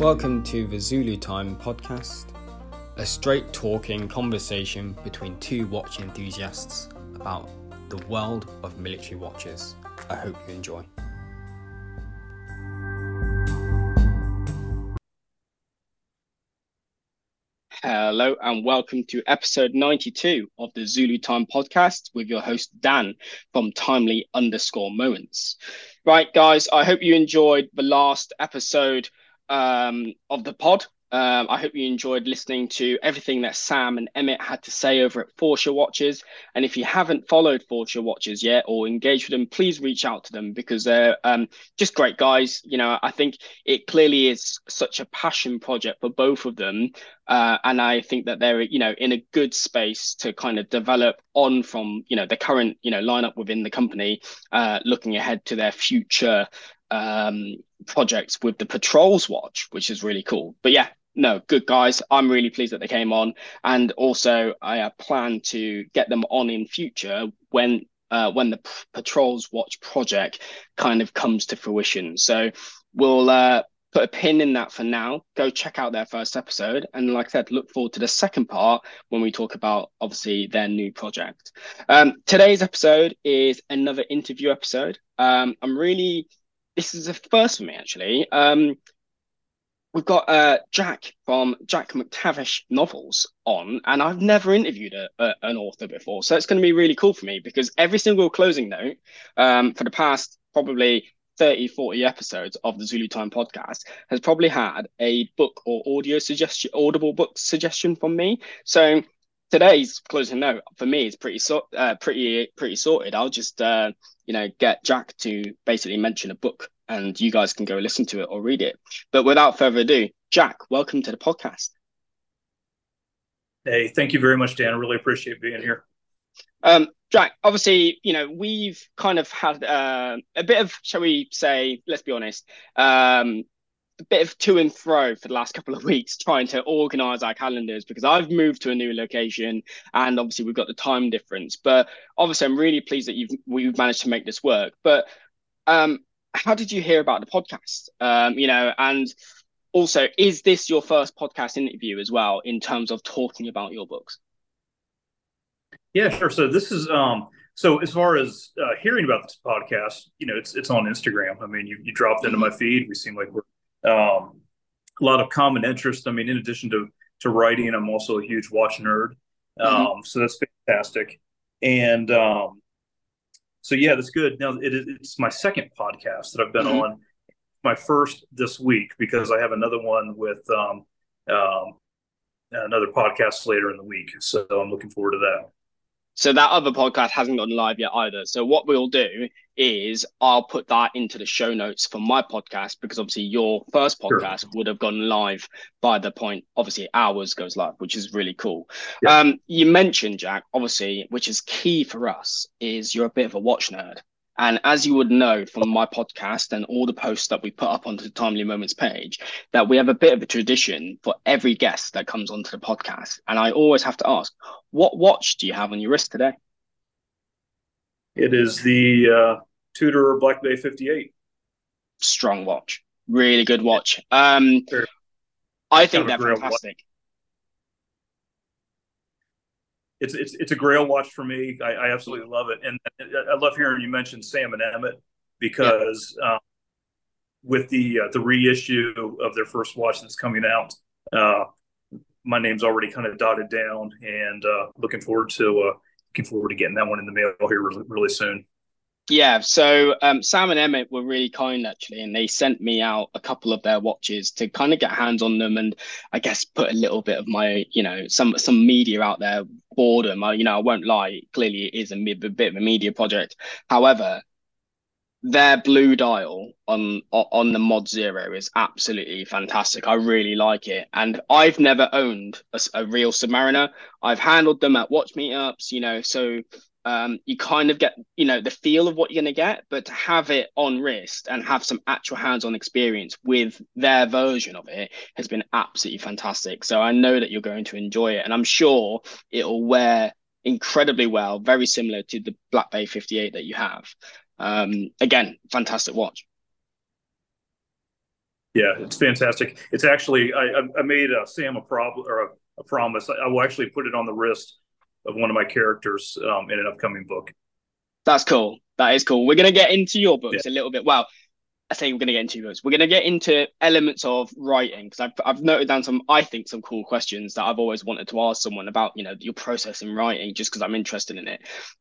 Welcome to the Zulu Time podcast, a straight talking conversation between two watch enthusiasts about the world of military watches. I hope you enjoy. Hello and welcome to episode 92 of the Zulu Time podcast with your host Dan from Timely underscore moments. Right, guys, I hope you enjoyed the last episode um, of the pod. Um, I hope you enjoyed listening to everything that Sam and Emmett had to say over at Forscher Watches. And if you haven't followed Forscher Watches yet or engaged with them, please reach out to them because they're um, just great guys. You know, I think it clearly is such a passion project for both of them. Uh, and I think that they're, you know, in a good space to kind of develop on from, you know, the current, you know, lineup within the company, uh, looking ahead to their future um, projects with the patrols watch, which is really cool. But yeah, no, good guys. I'm really pleased that they came on, and also I uh, plan to get them on in future when uh, when the P- patrols watch project kind of comes to fruition. So we'll uh, put a pin in that for now. Go check out their first episode, and like I said, look forward to the second part when we talk about obviously their new project. Um, today's episode is another interview episode. Um, I'm really this is a first for me actually. Um, we've got uh, Jack from Jack MacTavish Novels on, and I've never interviewed a, a, an author before, so it's going to be really cool for me because every single closing note um, for the past probably 30, 40 episodes of the Zulu Time podcast has probably had a book or audio suggestion, audible book suggestion from me. So today's closing note for me is pretty so, uh, pretty pretty sorted. I'll just uh, you know get Jack to basically mention a book, and you guys can go listen to it or read it. But without further ado, Jack, welcome to the podcast. Hey, thank you very much, Dan. I really appreciate being here. Um, Jack, obviously, you know we've kind of had uh, a bit of, shall we say, let's be honest, um, a bit of to and fro for the last couple of weeks trying to organize our calendars because I've moved to a new location and obviously we've got the time difference. But obviously, I'm really pleased that you've we've managed to make this work. But um, how did you hear about the podcast? Um, you know, and also, is this your first podcast interview as well in terms of talking about your books? Yeah, sure. So this is um so as far as uh, hearing about this podcast, you know, it's it's on Instagram. I mean, you you dropped into my feed. We seem like we're um, a lot of common interest. I mean, in addition to to writing, I'm also a huge watch nerd. Mm-hmm. Um, mm-hmm. So that's fantastic. And um, so yeah, that's good. Now it, it's my second podcast that I've been mm-hmm. on. My first this week because I have another one with um, um, another podcast later in the week. So I'm looking forward to that. So that other podcast hasn't gone live yet either. So what we'll do is I'll put that into the show notes for my podcast because obviously your first podcast sure. would have gone live by the point obviously ours goes live, which is really cool. Yeah. Um, you mentioned Jack, obviously, which is key for us, is you're a bit of a watch nerd. And as you would know from my podcast and all the posts that we put up onto the Timely Moments page, that we have a bit of a tradition for every guest that comes onto the podcast. And I always have to ask, what watch do you have on your wrist today? It is the uh, Tudor Black Bay 58. Strong watch. Really good watch. Um, sure. I think they're fantastic. It's it's it's a grail watch for me. I, I, absolutely love it, and I love hearing you mention Sam and Emmett because yeah. um, with the uh, the reissue of their first watch that's coming out, uh, my name's already kind of dotted down, and uh, looking forward to uh, looking forward to getting that one in the mail here really, really soon. Yeah, so um, Sam and Emmett were really kind actually, and they sent me out a couple of their watches to kind of get hands on them, and I guess put a little bit of my, you know, some some media out there them. I, you know, I won't lie. Clearly, it is a, a bit of a media project. However, their blue dial on on the mod zero is absolutely fantastic i really like it and i've never owned a, a real submariner i've handled them at watch meetups you know so um, you kind of get you know the feel of what you're going to get but to have it on wrist and have some actual hands-on experience with their version of it has been absolutely fantastic so i know that you're going to enjoy it and i'm sure it'll wear incredibly well very similar to the black bay 58 that you have um, again fantastic watch Yeah, it's fantastic. It's actually I I made uh, Sam a problem or a, a promise. I, I, will actually put it on the wrist of one of my characters um, in an upcoming book. That's cool. That is cool. We're gonna get into your books yeah. a little bit. Well, I say we're going to get into those. We're going to get into elements of writing because I've, I've noted down some, I think, some cool questions that I've always wanted to ask someone about, you know, your process in writing, just because I'm interested in it.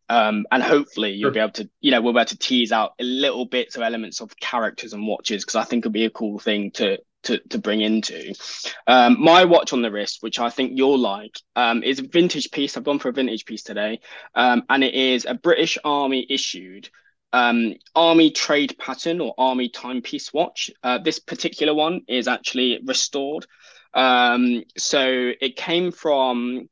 Um, and hopefully you'll sure. be able to, you know, we'll be able to tease out a little bits of elements of characters and watches because I think it'll be a cool thing to to, to bring into. Um, my watch on the wrist, which I think you'll like, um, is a vintage piece. I've gone for a vintage piece today, um, and it is a British Army issued um, Army Trade Pattern or Army Timepiece Watch. Uh, this particular one is actually restored. Um, so it came from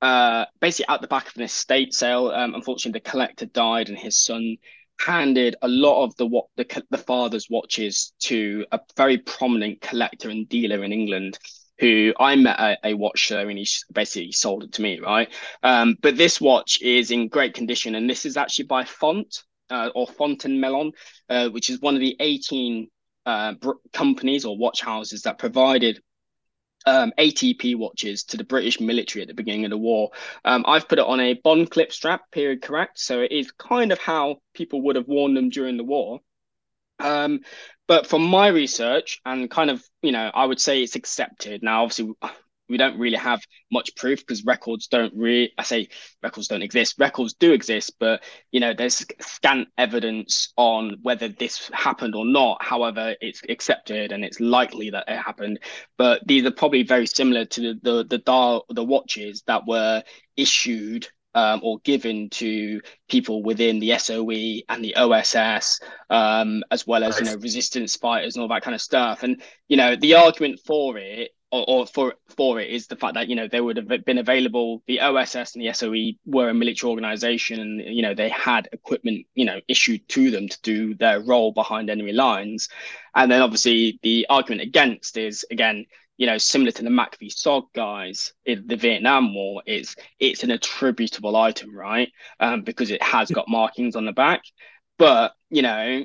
uh, basically at the back of an estate sale. Um, unfortunately, the collector died, and his son handed a lot of the what the, the father's watches to a very prominent collector and dealer in England who I met at a watch show and he basically sold it to me, right? Um, but this watch is in great condition and this is actually by Font uh, or Fontainemelon, uh, which is one of the 18 uh, companies or watch houses that provided um, ATP watches to the British military at the beginning of the war. Um, I've put it on a Bonklip strap, period correct. So it is kind of how people would have worn them during the war. Um, but from my research and kind of, you know, I would say it's accepted. Now, obviously, we don't really have much proof because records don't really i say records don't exist. Records do exist but you know there's scant evidence on whether this happened or not. However it's accepted and it's likely that it happened. But these are probably very similar to the the the dial the watches that were issued um, or given to people within the SOE and the OSS, um, as well as you know resistance fighters and all that kind of stuff. And you know the argument for it or, or, for for it is the fact that you know they would have been available. The OSS and the SOE were a military organization, and you know they had equipment you know issued to them to do their role behind enemy lines. And then obviously the argument against is again you know similar to the MACV-SOG guys in the Vietnam War. It's it's an attributable item, right? Um, because it has got markings on the back. But you know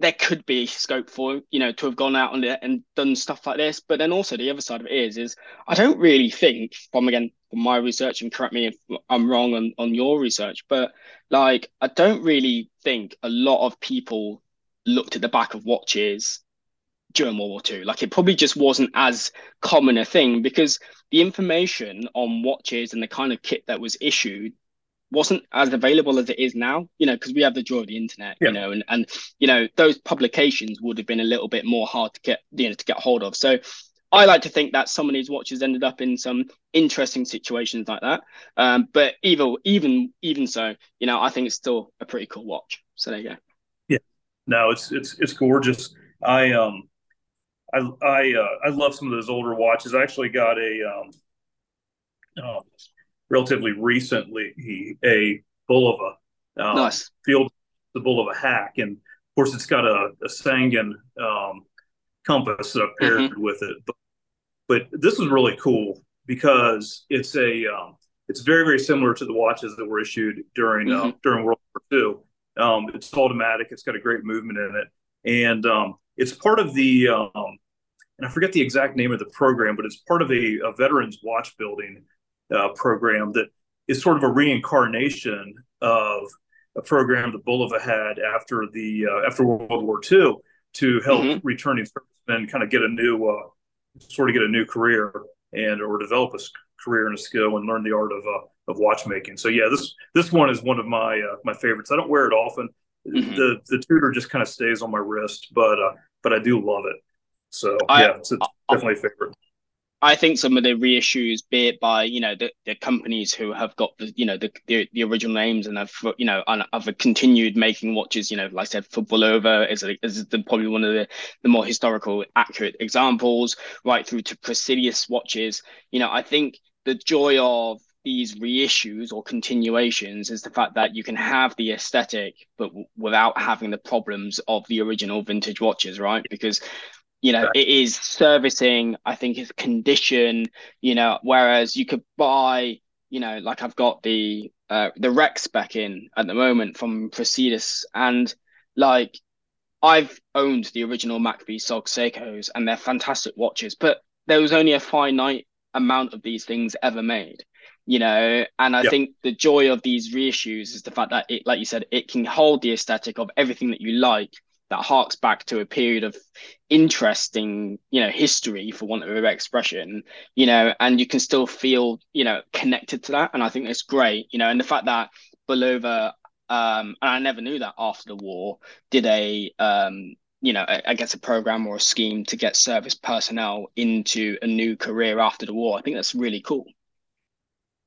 there could be scope for you know to have gone out and, and done stuff like this but then also the other side of it is is i don't really think from again from my research and correct me if i'm wrong on, on your research but like i don't really think a lot of people looked at the back of watches during world war ii like it probably just wasn't as common a thing because the information on watches and the kind of kit that was issued wasn't as available as it is now, you know, because we have the joy of the internet, yeah. you know, and and you know those publications would have been a little bit more hard to get, you know, to get hold of. So I like to think that some of these watches ended up in some interesting situations like that. Um, but even even even so, you know, I think it's still a pretty cool watch. So there you go. Yeah, no, it's it's it's gorgeous. I um, I I uh, I love some of those older watches. I actually got a um, oh, relatively recently a Bulova um, nice. field, the Bulova hack, and of course it's got a, a Sangan um, compass uh, paired mm-hmm. with it. But, but this is really cool because it's a um, it's very very similar to the watches that were issued during uh, mm-hmm. uh, during World War II. Um, it's automatic. It's got a great movement in it, and um, it's part of the um, and I forget the exact name of the program, but it's part of a, a veterans watch building uh, program that is sort of a reincarnation of a program that Bulova had after the uh, after World War II to help mm-hmm. returning servicemen kind of get a new uh, sort of get a new career and or develop a career and a skill and learn the art of uh, of watchmaking. So yeah, this this one is one of my uh, my favorites. I don't wear it often. Mm-hmm. The the Tudor just kind of stays on my wrist, but uh, but I do love it. So I, yeah, it's, it's definitely a favorite. I think some of the reissues, be it by you know the, the companies who have got the you know the, the, the original names and have you know and have continued making watches, you know, like I said, for Bulova is, is the, probably one of the, the more historical accurate examples, right through to Praesidus watches. You know, I think the joy of these reissues or continuations is the fact that you can have the aesthetic but w- without having the problems of the original vintage watches right because you know, it is servicing, I think it's condition, you know, whereas you could buy, you know, like I've got the uh, the Rex back in at the moment from Praesidus and like I've owned the original MACV-SOG Seikos and they're fantastic watches, but there was only a finite amount of these things ever made, you know. And I yep. think the joy of these reissues is the fact that it, like you said, it can hold the aesthetic of everything that you like that harks back to a period of interesting, you know, history for want of a expression, you know, and you can still feel, you know, connected to that. And I think it's great, you know, and the fact that Bulova, um, and I never knew that after the war, did a um, you know, I, guess a program or a scheme to get service personnel into a new career after the war. I think that's really cool.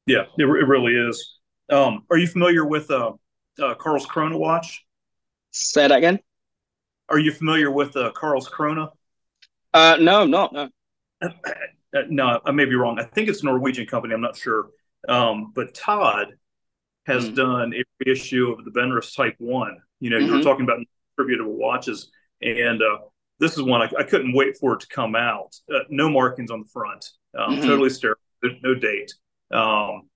Yeah, it, it really is. Um, are you familiar with uh, uh, Karlskrona watch? Say that again. Are you familiar with uh, Karlskrona? Uh, no, I'm not. No. Uh, no, I may be wrong. I think it's a Norwegian company. I'm not sure. Um, but Todd has mm. done a reissue of the Benrus Type One. You know, mm-hmm. you were mm-hmm. talking about attributable watches, and uh, this is one I, I, couldn't wait for it to come out. Uh, no markings on the front, um, mm-hmm. totally sterile, no date, um,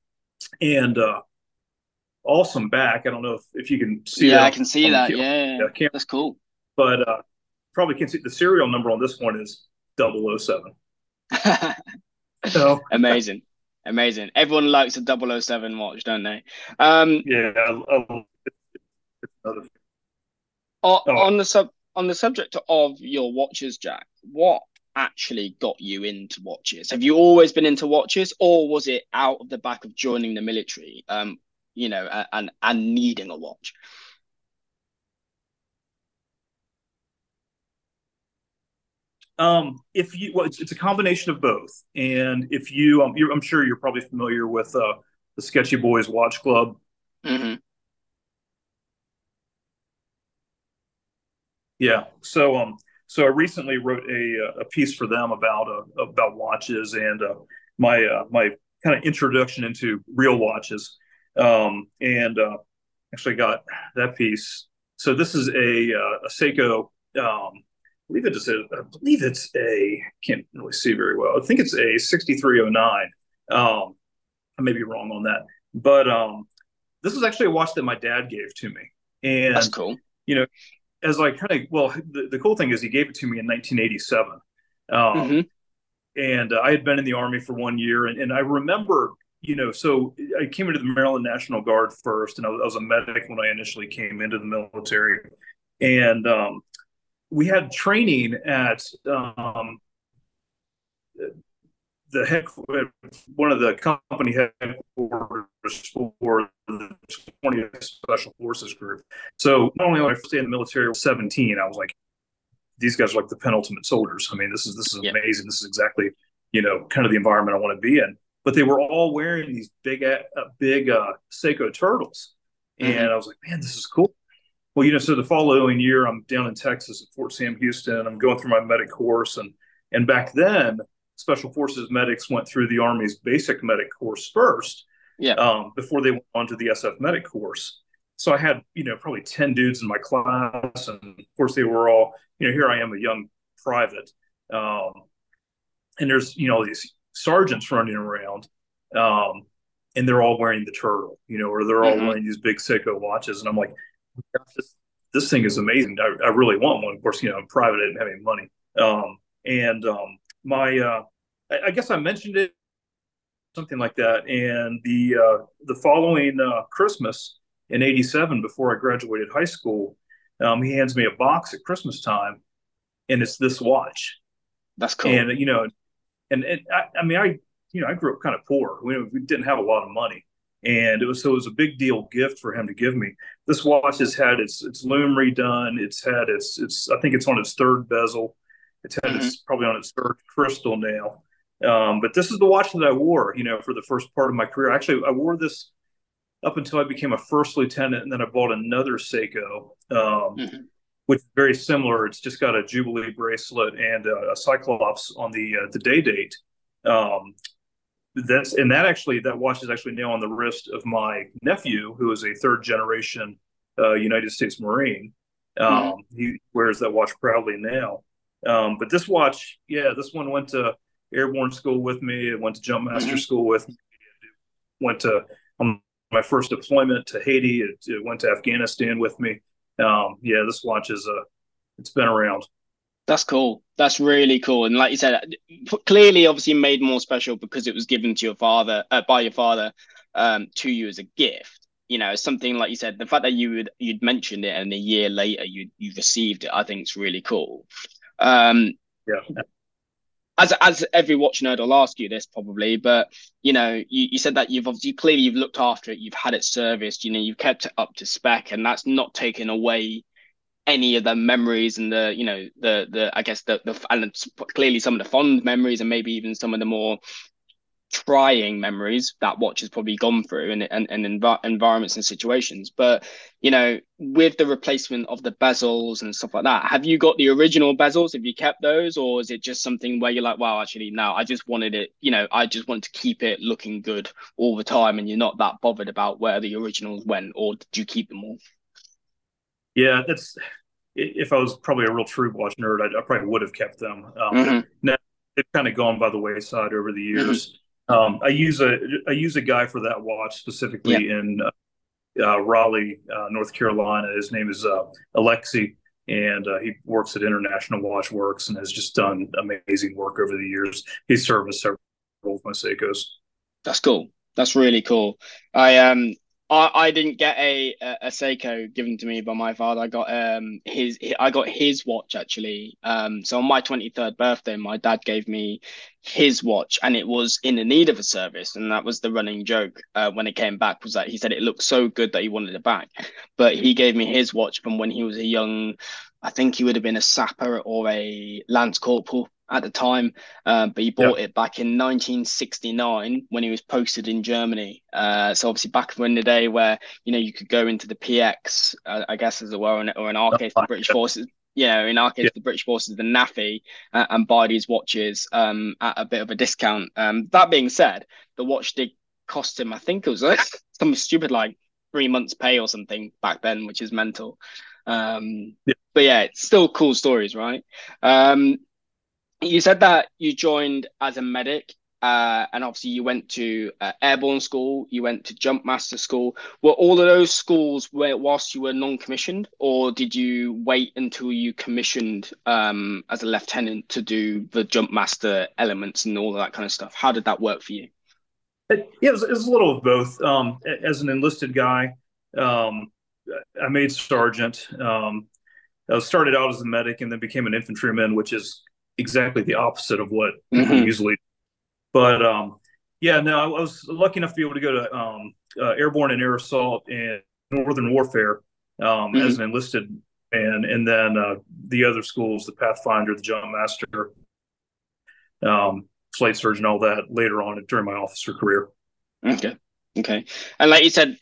and uh, awesome back. I don't know if, if you can see. Yeah, I can see that. Yeah, yeah, that's cool but uh, probably can see the serial number on this one is 007. so amazing, amazing. Everyone likes a 007 watch, don't they? Um, yeah. I, I, oh. On the sub on the subject of your watches, Jack, what actually got you into watches? Have you always been into watches, or was it out of the back of joining the military? Um, you know, and and needing a watch. Um, if you, well, it's, it's a combination of both. And if you, um, I'm sure you're probably familiar with uh, the Sketchy Boys Watch Club. Mm-hmm. Yeah. So, um, so I recently wrote a a piece for them about uh, about watches and uh, my uh, my kind of introduction into real watches. Um, and uh, actually got that piece. So this is a uh, a Seiko um, believe it is a, I believe it's a, can't really see very well. I think it's a 6309. Um, I may be wrong on that, but um, this is actually a watch that my dad gave to me. And that's cool. You know, as I kind of, well, the, the cool thing is he gave it to me in 1987. Um, mm-hmm. And uh, I had been in the Army for one year. And, and I remember, you know, so I came into the Maryland National Guard first, and I was, I was a medic when I initially came into the military. And um, we had training at um, the head one of the company headquarters for the 20th Special Forces Group. So not only when I stayed in the military, I 17, I was like, these guys are like the penultimate soldiers. I mean, this is this is yeah. amazing. This is exactly you know kind of the environment I want to be in. But they were all wearing these big uh, big uh, Seiko turtles, mm-hmm. and I was like, man, this is cool. Well, you know, so the following year, I'm down in Texas at Fort Sam Houston. I'm going through my medic course, and and back then, Special Forces medics went through the Army's basic medic course first, yeah, um, before they went on to the SF medic course. So I had, you know, probably ten dudes in my class, and of course they were all, you know, here I am, a young private, um, and there's, you know, these sergeants running around, um, and they're all wearing the turtle, you know, or they're all mm-hmm. wearing these big Seiko watches, and I'm like, this, this thing is amazing. I, I, really want one. Of course, you know, I'm private. I didn't have any money. Um, and um, my, uh, I, I, guess I mentioned it, something like that. And the uh, the following uh, Christmas in '87, before I graduated high school, um, he hands me a box at Christmas time, and it's this watch. That's cool. And you know, and, and I, I mean, I you know, I grew up kind of poor. We, we didn't have a lot of money and it was so it was a big deal gift for him to give me. This watch has had its its lume redone. It's had its its I think it's on its third bezel. It's had mm-hmm. its probably on its third crystal nail. Um, but this is the watch that I wore, you know, for the first part of my career. Actually, I wore this up until I became a first lieutenant, and then I bought another Seiko, um, mm-hmm. which is very similar. It's just got a Jubilee bracelet and a, a Cyclops on the uh, the day date. Um, that's and that actually that watch is actually now on the wrist of my nephew, who is a third generation uh, United States Marine. Um, mm-hmm. He wears that watch proudly now. Um, but this watch, yeah, this one went to airborne school with me. It went to jump master mm-hmm. school with me. Went to um, my first deployment to Haiti. It, it, went to Afghanistan with me. Um, yeah, this watch is a it's been around. That's cool. That's really cool. And like you said, clearly, obviously, made more special because it was given to your father uh, by your father um, to you as a gift. You know, something like you said, the fact that you would you'd mentioned it and a year later you you received it, I think is really cool. Um, yeah. As as every watch nerd I'll ask you this probably, but you know, you, you said that you've obviously clearly you've looked after it, you've had it serviced, you know, you've kept it up to spec, and that's not taken away any of the memories and the you know the the I guess the the and clearly some of the fond memories and maybe even some of the more trying memories that watch has probably gone through and and, and env- environments and situations. But you know with the replacement of the bezels and stuff like that have you got the original bezels? Have you kept those? Or is it just something where you're like wow actually no i just wanted it you know i just want to keep it looking good all the time and you're not that bothered about where the originals went or did you keep them all? Yeah, that's if I was probably a real true watch nerd, I, I probably would have kept them. Um, mm-hmm. Now they've kind of gone by the wayside over the mm-hmm. years. Mm-hmm. Um, I use a I use a guy for that watch specifically yep. in uh, uh, Raleigh, uh, North Carolina. His name is uh, Alexi, and uh, he works at International Watch Works and has just done amazing work over the years. He's serviced several of my Seikos. That's cool. That's really cool. I um I, I didn't get a, a, Seiko given to me by my father. I got um his I got his watch actually. Um, so on my twenty third birthday, my dad gave me his watch, and it was in the need of a service, and that was the running joke uh, when it came back was that he said it looked so good that he wanted it back, but he gave me his watch from when he was a young. I think he would have been a sapper or a lance corporal at the time, uh, but he bought it back in 1969 when he was posted in Germany. Uh, so obviously back in the day where you know you could go into the PX, uh, I guess as it were, or in our case the British Forces. You know, in our case, yeah. the British Forces, the NAAFI, uh, and buy these watches um, at a bit of a discount. Um, that being said, the watch did cost him, I think it was like some stupid like three months' pay or something back then, which is mental. Um, yeah. But yeah, it's still cool stories, right? Um, you said that you joined as a medic uh, and obviously you went to uh, airborne school you went to jump master school. Were all of those schools where whilst you were non-commissioned or did you wait until you commissioned um, as a lieutenant to do the jump master elements and all of that kind of stuff? How did that work for you? It, it was, it was a little of both. Um, as an enlisted guy um, i made sergeant. Um, I started out as a medic and then became an infantryman, which is exactly the opposite of what mm-hmm. usually. But um, yeah, no, I was lucky enough to be able to go to um, uh, airborne and air assault and northern warfare um, mm-hmm. as an enlisted man, and then uh, the other schools, the Pathfinder, the Jump Master, um, flight surgeon, all that later on during my officer career. Okay, okay, and like you said,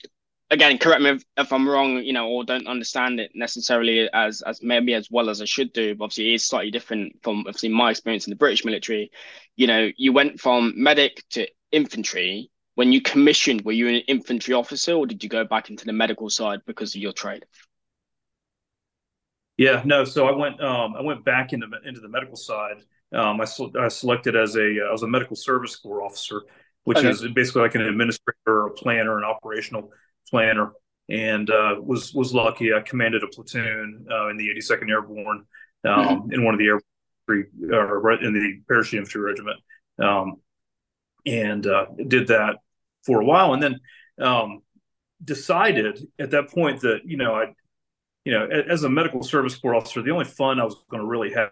again, correct me if, if, I'm wrong, you know, or don't understand it necessarily as as maybe as well as I should do. But obviously, it is slightly different from obviously my experience in the British military. You know, you went from medic to infantry. When you commissioned, were you an infantry officer, or did you go back into the medical side because of your trade? Yeah, no. So I went um, I went back into into the medical side. Um, I, I selected as a I was a medical service corps officer, which okay. is basically like an administrator, a planner, an operational planner, and uh, was was lucky. I commanded a platoon uh, in the 82nd Airborne um, mm-hmm. in one of the air or in the parachute infantry regiment, um, and uh, did that for a while, and then um, decided at that point that you know I, you know, as a medical service corps officer, the only fun I was going to really have,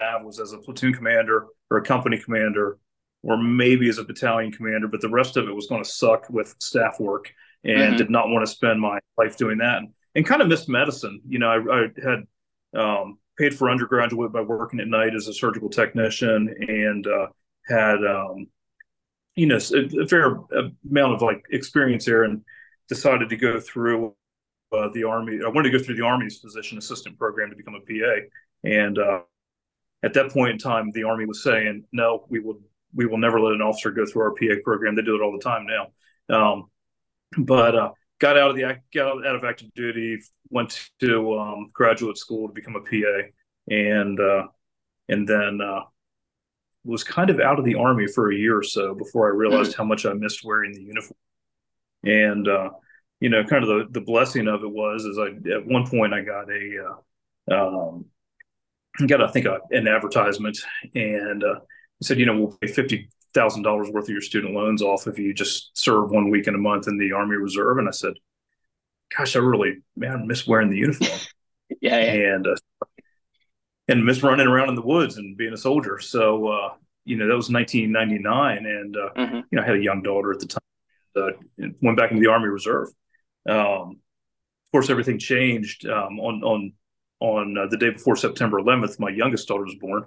have was as a platoon commander or a company commander or maybe as a battalion commander, but the rest of it was going to suck with staff work and mm-hmm. did not want to spend my life doing that and, and kind of missed medicine. You know, I, I had um, paid for undergraduate by working at night as a surgical technician and uh, had, um, you know, a, a, fair amount of like experience there and decided to go through uh, the Army. I wanted to go through the Army's physician assistant program to become a PA. And uh, at that point in time, the Army was saying, no, we will we will never let an officer go through our PA program. They do it all the time now. Um, but uh, got out of the got out of active duty, went to um, graduate school to become a PA, and uh, and then uh, was kind of out of the army for a year or so before I realized mm-hmm. how much I missed wearing the uniform. And uh, you know, kind of the, the blessing of it was is I at one point I got a uh, um, got I think a, an advertisement, and uh, said, you know, we'll pay fifty thousand dollars worth of your student loans off if you just serve one week in a month in the Army Reserve. And I said, gosh, I really man miss wearing the uniform. yeah, yeah, and uh, and miss running around in the woods and being a soldier. So uh, you know that was 1999, and uh, mm-hmm. you know I had a young daughter at the time. And, uh, went back into the Army Reserve. Um, of course, everything changed um, on on on uh, the day before September 11th. My youngest daughter was born,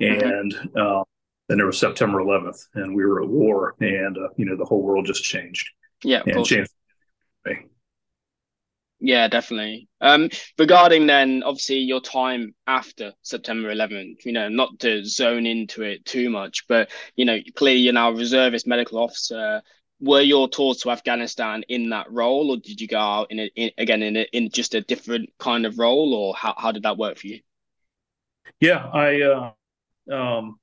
mm-hmm. and mm-hmm. Then there was September 11th, and we were at war, and uh, you know the whole world just changed. Yeah, and changed. Yeah, definitely. Um, regarding then, obviously, your time after September 11th, you know, not to zone into it too much, but, you know, clearly you're now a reservist medical officer. Were your tours to Afghanistan in that role, or did you go out in, a, in again in a, in just a different kind of role, or how, how did that work for you? Yeah, I uh, um,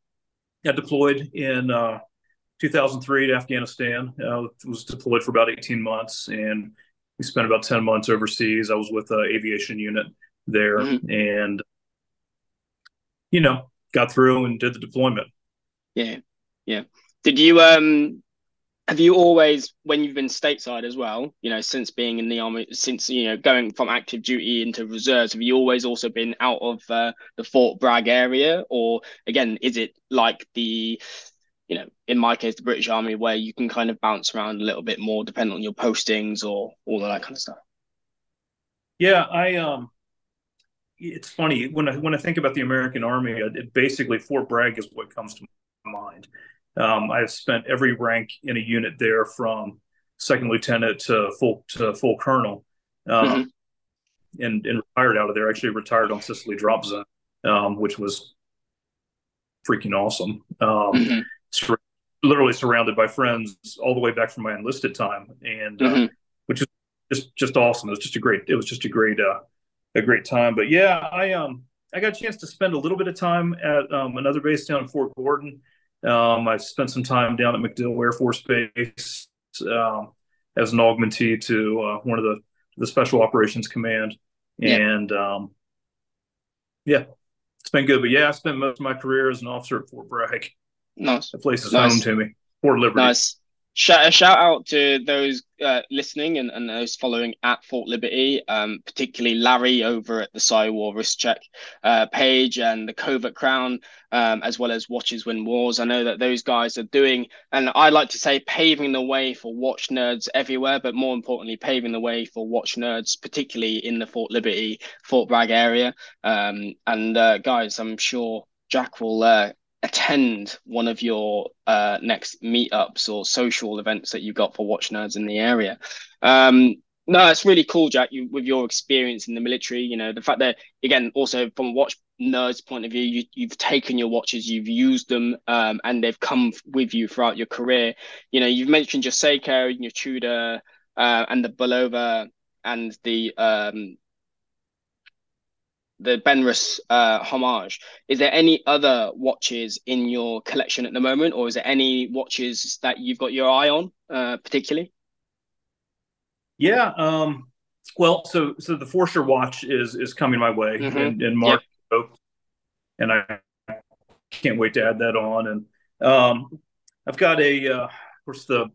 got deployed in uh, 2003 to Afghanistan. I was deployed for about 18 months and we spent about 10 months overseas. I was with the aviation unit there mm-hmm. and, you know, got through and did the deployment. Yeah. Yeah. Did you, um, have you always, when you've been stateside as well, you know, since being in the army, since, you know, going from active duty into reserves, have you always also been out of uh, the Fort Bragg area? Or again, is it like the, you know, in my case, the British Army, where you can kind of bounce around a little bit more depending on your postings or all of that kind of stuff. Yeah, I um, it's funny when I when I think about the American Army, it basically Fort Bragg is what comes to my mind. Um, I've spent every rank in a unit there, from second lieutenant to full to full colonel, um, mm-hmm. and and retired out of there. Actually, retired on Sicily Drop Zone, um, which was freaking awesome. Um, mm-hmm sur- literally surrounded by friends all the way back from my enlisted time, and uh, mm-hmm. uh, which is just just awesome. It was just a great. It was just a great uh, a great time. But yeah, I um I got a chance to spend a little bit of time at um, another base down in Fort Gordon. Um, I spent some time down at MacDill Air Force Base um, as an augmentee to uh, one of the the Special Operations Command, yeah. and um, yeah, it's been good. But yeah, I spent most of my career as an officer at Fort Bragg. Nice. The place is nice. home to me. Fort Liberty. Nice. Shout, a shout out to those uh, listening and, and those following at Fort Liberty, um, particularly Larry over at the Psywar Wrist Check uh, page and the Covert Crown, um, as well as Watches Win Wars. I know that those guys are doing, and I like to say, paving the way for watch nerds everywhere, but more importantly, paving the way for watch nerds, particularly in the Fort Liberty, Fort Bragg area. Um, and uh, guys, I'm sure Jack will uh, attend one of your uh, next meetups or social events that you got for watch nerds in the area. Um, no, it's really cool, Jack. You with your experience in the military, you know the fact that again, also from watch nerds point of view, you, you've taken your watches, you've used them, um, and they've come with you throughout your career. You know, you've mentioned your Seiko and your Tudor, uh, and the Bulova and the um, the Benrus uh, homage. Is there any other watches in your collection at the moment, or is there any watches that you've got your eye on, uh, particularly? Yeah. Um, well, so so the Forster watch is is coming my way mm-hmm. in, in March, yep. and I can't wait to add that on. And um, I've got a, uh, of course, the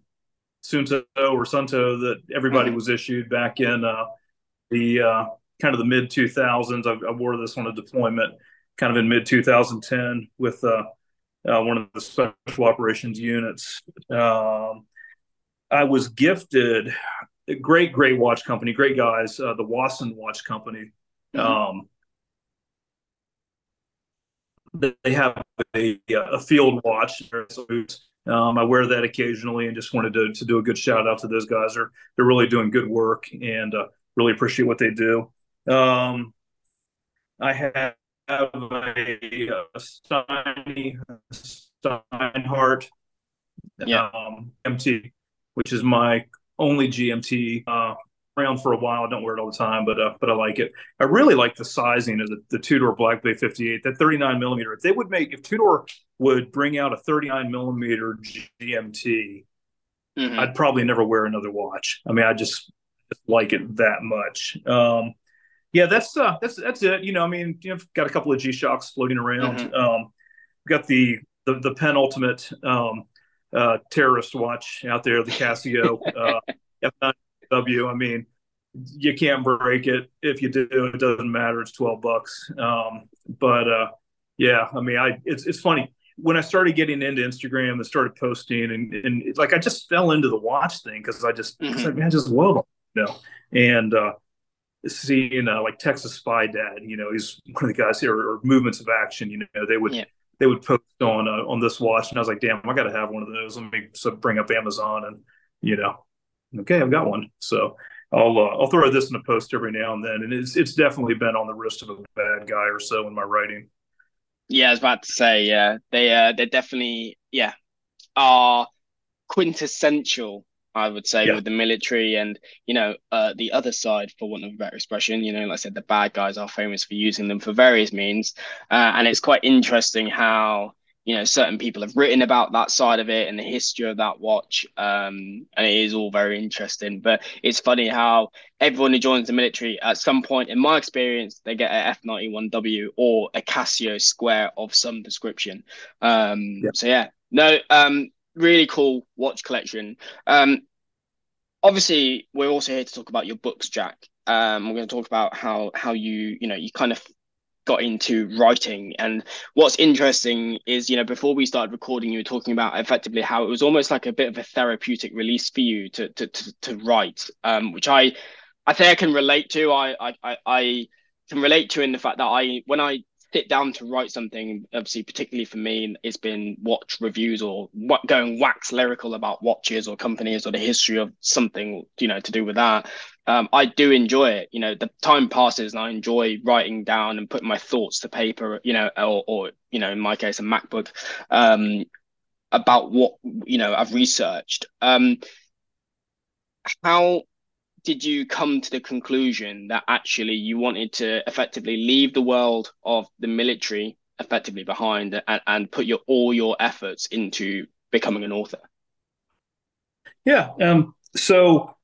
Suunto or Suunto that everybody mm-hmm. was issued back in uh, the uh, kind of the mid 2000s. I, I, wore this on a deployment kind of in mid 2010 with uh, uh, one of the special operations units. Um, I was gifted a great, great watch company, great guys, uh, the Wasson Watch Company. Mm-hmm. Um, they have a, a field watch. Um, I wear that occasionally, and just wanted to, to do a good shout out to those guys. They're they're really doing good work, and uh, really appreciate what they do. Um, I have a, a Steiny, Steinhart yeah. um, MT, which is my only GMT. Uh, around for a while. I don't wear it all the time, but uh, but I like it. I really like the sizing of the, the Tudor Black Bay 58, that 39 millimeter. If they would make, if Tudor would bring out a 39 millimeter GMT, mm-hmm. I'd probably never wear another watch. I mean, I just like it that much. Um, Yeah, that's uh, that's that's it. You know, I mean, you've got a couple of G Shocks floating around. Mm-hmm. Um, got the the the penultimate um, uh, terrorist watch out there, the Casio uh, F9W. I mean, you can't break it. If you do, it doesn't matter. It's twelve bucks. Um, but uh, yeah, I mean, I it's it's funny when I started getting into Instagram and started posting and, and like I just fell into the watch thing because I just mm-hmm. I, mean, I just love them, you know. And uh, seeing uh, like Texas Spy Dad, you know, he's one of the guys here, or Movements of Action, you know, they would yeah. they would post on uh, on this watch, and I was like, damn, I got to have one of those. Let me so bring up Amazon, and you know, okay, I've got one. So I'll uh, I'll throw this in a post every now and then, and it's it's definitely been on the wrist of a bad guy or so in my writing. Yeah, I was about to say, yeah, they uh they definitely yeah are quintessential I would say, yeah. with the military and, you know, uh, the other side, for want of a better expression, you know, like I said, the bad guys are famous for using them for various means. Uh, and it's quite interesting how, you know, certain people have written about that side of it and the history of that watch. Um, and it is all very interesting. But it's funny how everyone who joins the military, at some point, in my experience, they get an F91W or a Casio Square of some description. Um, yeah. So, yeah. No, um, really cool watch collection. Um, obviously, we're also here to talk about your books, Jack. Um, we're going to talk about how how you you know you kind of got into writing and what's interesting is you know before we started recording you were talking about effectively how it was almost like a bit of a therapeutic release for you to to to, to write um which i i think i can relate to I, I i can relate to in the fact that i when i sit down to write something, obviously, particularly for me, it's been watch reviews or what going wax lyrical about watches or companies or the history of something, you know, to do with that. Um, I do enjoy it. You know, the time passes and I enjoy writing down and putting my thoughts to paper, you know, or, or you know, in my case, a MacBook, um, about what, you know, I've researched. Um, how did you come to the conclusion that actually you wanted to effectively leave the world of the military effectively behind and, and put your all your efforts into becoming an author? Yeah. Um, so,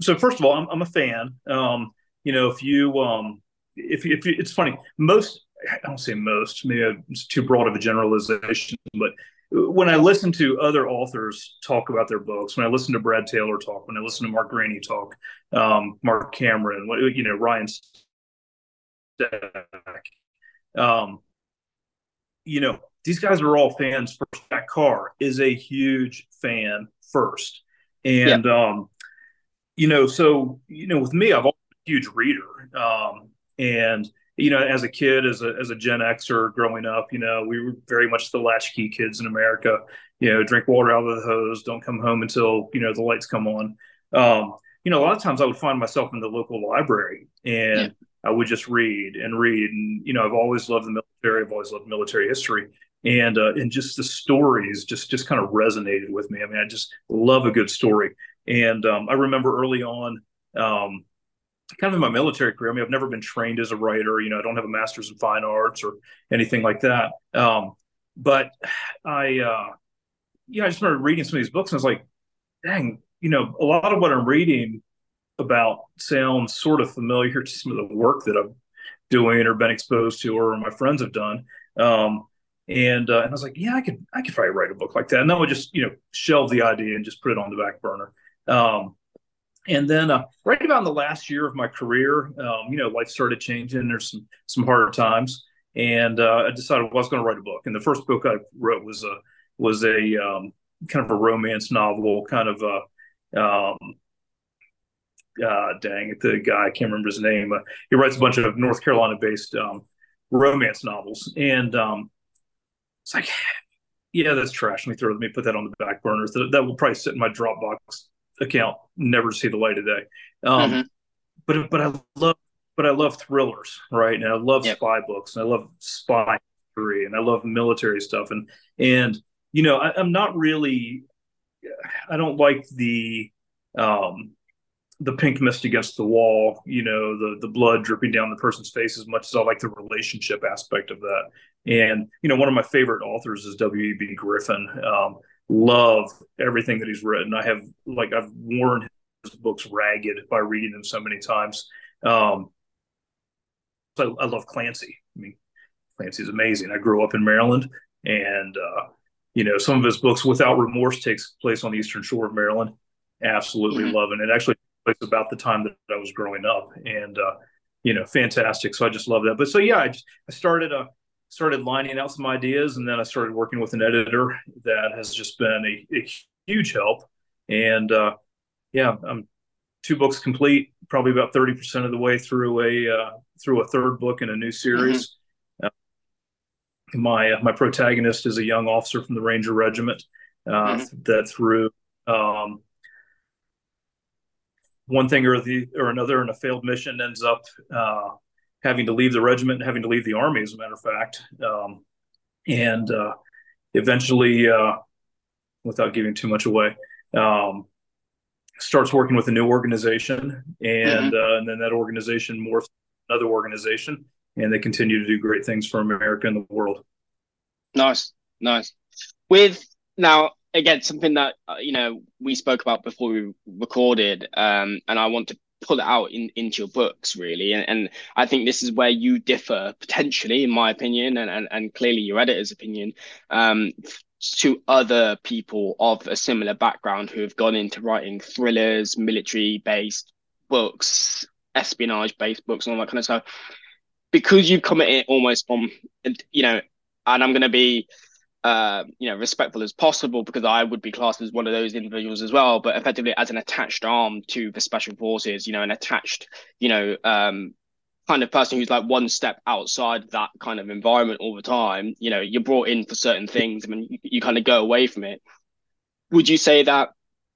so first of all, I'm, I'm a fan. Um, you know, if you, um, if, if it's funny, most, I don't say most, maybe it's too broad of a generalization, but when I listen to other authors talk about their books, when I listen to Brad Taylor talk, when I listen to Mark Greaney talk, um, Marc Cameron, you know, Ryan Steck, um, you know, these guys are all fans first. Jack Carr is a huge fan first. And, yeah. um, you know, so, you know, with me, I've always been a huge reader. Um, and, you know, as a kid, as a as a Gen Xer growing up, you know, we were very much the latchkey kids in America. You know, drink water out of the hose, don't come home until you know the lights come on. Um, you know, a lot of times I would find myself in the local library and yeah. I would just read and read. And you know, I've always loved the military. I've always loved military history, and uh, and just the stories just just kind of resonated with me. I mean, I just love a good story. And um, I remember early on. Um, kind of in my military career, I mean, I've never been trained as a writer. You know, I don't have a master's in fine arts or anything like that. Um, but I, uh, yeah, I just started reading some of these books and I was like, dang, you know, a lot of what I'm reading about sounds sort of familiar to some of the work that I'm doing or been exposed to or my friends have done. Um, and, uh, and I was like, yeah, I could, I could probably write a book like that. And then we just, you know, shelve the idea and just put it on the back burner. Um, and then uh, right about in the last year of my career, um, you know, life started changing. There's some some harder times, and uh, I decided I was going to write a book. And the first book I wrote was a was a um, kind of a romance novel, kind of a um, uh, dang it, the guy I can't remember his name. Uh, he writes a bunch of North Carolina based um, romance novels, and um, it's like, yeah, that's trash. Let me throw. Let me put that on the back burner. That, that will probably sit in my Dropbox account never see the light of day. Um, mm-hmm. But but I love but I love thrillers, right? And I love yep. spy books, and I love spy history, and I love military stuff, and and you know I, am not really I don't like the um, the pink mist against the wall, you know, the the blood dripping down the person's face as much as I like the relationship aspect of that. And you know, one of my favorite authors is W. E. B. Griffin. Um, love everything that he's written. I have like I've worn his books ragged by reading them so many times. Um, I, I love Clancy. I mean, Clancy's amazing. I grew up in Maryland, and uh, you know, some of his books, Without Remorse, takes place on the Eastern Shore of Maryland. Absolutely mm-hmm. loving it. Actually, it's about the time that I was growing up, and uh, you know, fantastic. So I just love that. But so yeah, I, just, I started uh, started lining out some ideas, and then I started working with an editor that has just been a, a huge help. And uh, yeah, I'm two books complete, probably about thirty percent of the way through a uh, through a third book in a new series. Mm-hmm. Uh, my uh, my protagonist is a young officer from the Ranger Regiment uh, mm-hmm. that through um, one thing or the or another in a failed mission ends up uh, having to leave the regiment having to leave the army, as a matter of fact, um, and uh, eventually, uh, without giving too much away, um, starts working with a new organization, and mm-hmm. Uh, and then that organization morphs another organization, and they continue to do great things for America and the world. Nice, nice. With now again something that uh, you know we spoke about before we recorded um, and i want to pull it out in, into your books really. And, and i think this is where you differ potentially in my opinion and, and, and clearly your editor's opinion um, to other people of a similar background who have gone into writing thrillers military based books espionage based books and all that kind of stuff. Because you've come at it almost from you know and i'm going to be uh, you know, respectful as possible because I would be classed as one of those individuals as well, but effectively as an attached arm to the special forces, you know, an attached, you know, um, kind of person who's like one step outside that kind of environment all the time. You know, you're brought in for certain things. I mean, you, you kind of go away from it. Would you say that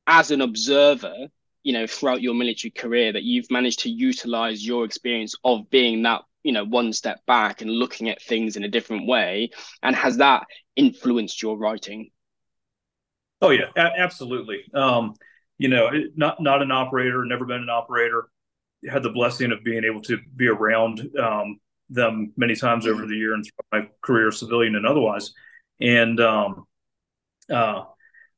as an observer, you know, throughout your military career, that you've managed to utilize your experience of being that you know one step back and looking at things in a different way and has that influenced your writing? Oh yeah a- absolutely. Um you know not not an operator never been an operator. Had the blessing of being able to be around um, them many times over the year and through my career civilian and otherwise. And um uh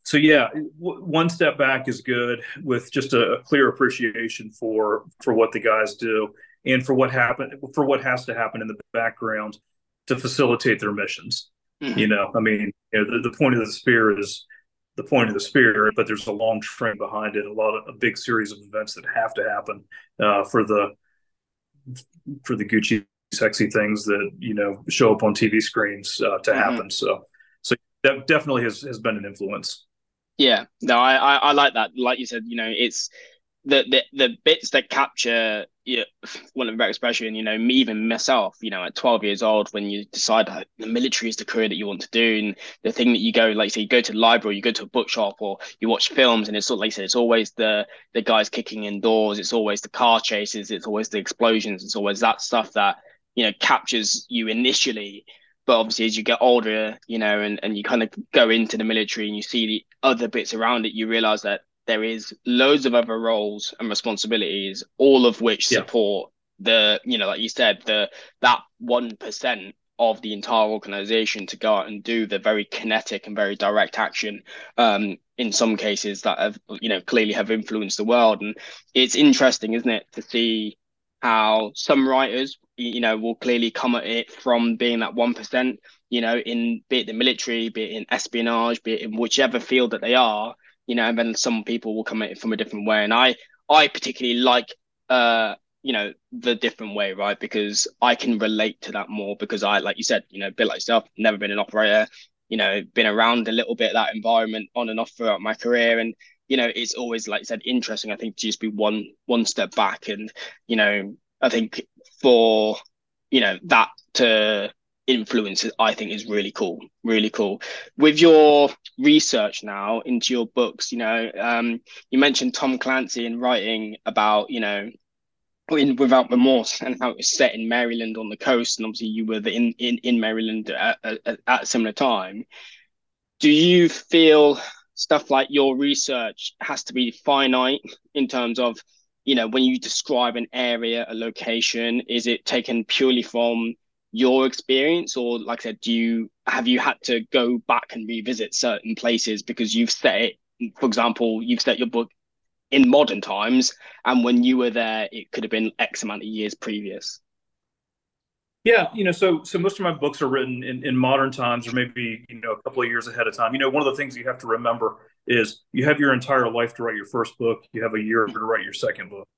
so yeah w- one step back is good with just a, a clear appreciation for for what the guys do and for what happened for what has to happen in the background to facilitate their missions. Mm-hmm. You know, I mean, you know, the, the point of the spear is the point of the spear, but there's a long train behind it, a lot of a big series of events that have to happen uh, for the for the Gucci sexy things that you know show up on TV screens uh, to mm-hmm. happen. So, so that definitely has has been an influence. Yeah, no, I, I I like that. Like you said, you know, it's the the the bits that capture you know, one of expression, you know, me, even myself, you know, at 12 years old, when you decide the military is the career that you want to do, and the thing that you go, like, say, you go to the library, you go to a bookshop, or you watch films, and it's sort of like I said, it's always the the guys kicking indoors, it's always the car chases, it's always the explosions, it's always that stuff that you know captures you initially. But obviously, as you get older, you know, and, and you kind of go into the military and you see the other bits around it, you realize that there is loads of other roles and responsibilities, all of which yeah. support the, you know, like you said, the that one percent of the entire organization to go out and do the very kinetic and very direct action um, in some cases that have you know clearly have influenced the world and it's interesting isn't it to see how some writers you know will clearly come at it from being that 1% you know in be it the military be it in espionage be it in whichever field that they are you know, and then some people will come at it from a different way. And I, I particularly like, uh, you know, the different way, right? Because I can relate to that more because I, like you said, you know, a bit like yourself, never been an operator, you know, been around a little bit that environment on and off throughout my career. And, you know, it's always, like said, interesting, I think, to just be one, one step back. And, you know, I think for, you know, that to, influence i think is really cool really cool. With your research now into your books you know um, you mentioned tom clancy and writing about you know in without remorse and how it was set in maryland on the coast and obviously you were in, in in maryland at, at, at a similar time. Do you feel stuff like your research has to be finite in terms of you know when you describe an area a location is it taken purely from your experience or like i said do you have you had to go back and revisit certain places because you've set it for example you've set your book in modern times and when you were there it could have been x amount of years previous Yeah, you know, so so most of my books are written in, in modern times, or maybe you know a couple of years ahead of time. You know, one of the things you have to remember is you have your entire life to write your first book. You have a year to write your second book.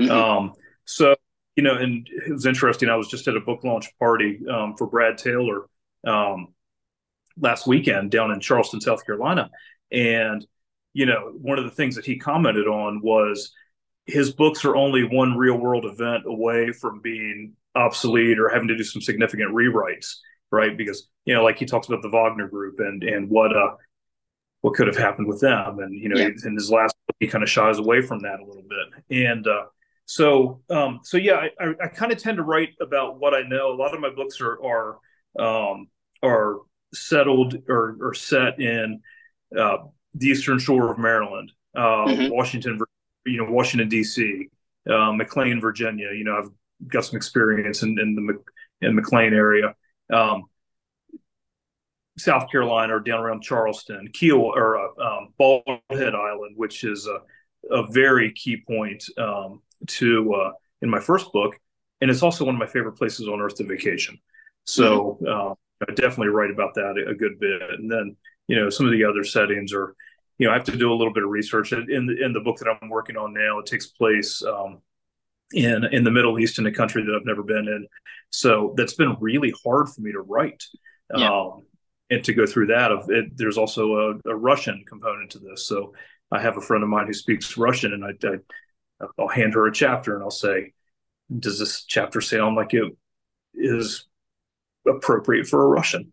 Mm-hmm. Um, so you know, and it was interesting. I was just at a book launch party um, for Brad Taylor um, last weekend down in Charleston, South Carolina, and you know, one of the things that he commented on was his books are only one real world event away from being obsolete or having to do some significant rewrites, right? Because you know, like he talks about the Wagner Group and and what uh what could have happened with them, and you know, yeah. in his last book, he kind of shies away from that a little bit, and uh, so um, so yeah, I, I, I kind of tend to write about what I know. A lot of my books are are um, are settled or, or set in uh, the Eastern Shore of Maryland, uh, mm-hmm. Washington, you know, Washington D.C., uh, McLean, Virginia. You know, I've got some experience in, in the in McLean area. Um, South Carolina or down around Charleston, Keel or uh, um, Bald Head Island, which is a, a very key point um, to uh, in my first book, and it's also one of my favorite places on earth to vacation. So mm-hmm. uh, I definitely write about that a good bit. And then you know some of the other settings are, you know, I have to do a little bit of research in the, in the book that I'm working on now. It takes place um, in in the Middle East in a country that I've never been in. So that's been really hard for me to write. Yeah. Um, and to go through that, of it, there's also a, a, Russian component to this. So I have a friend of mine who speaks Russian, and I, I I'll hand her a chapter, and I'll say, "Does this chapter sound like it is appropriate for a Russian?"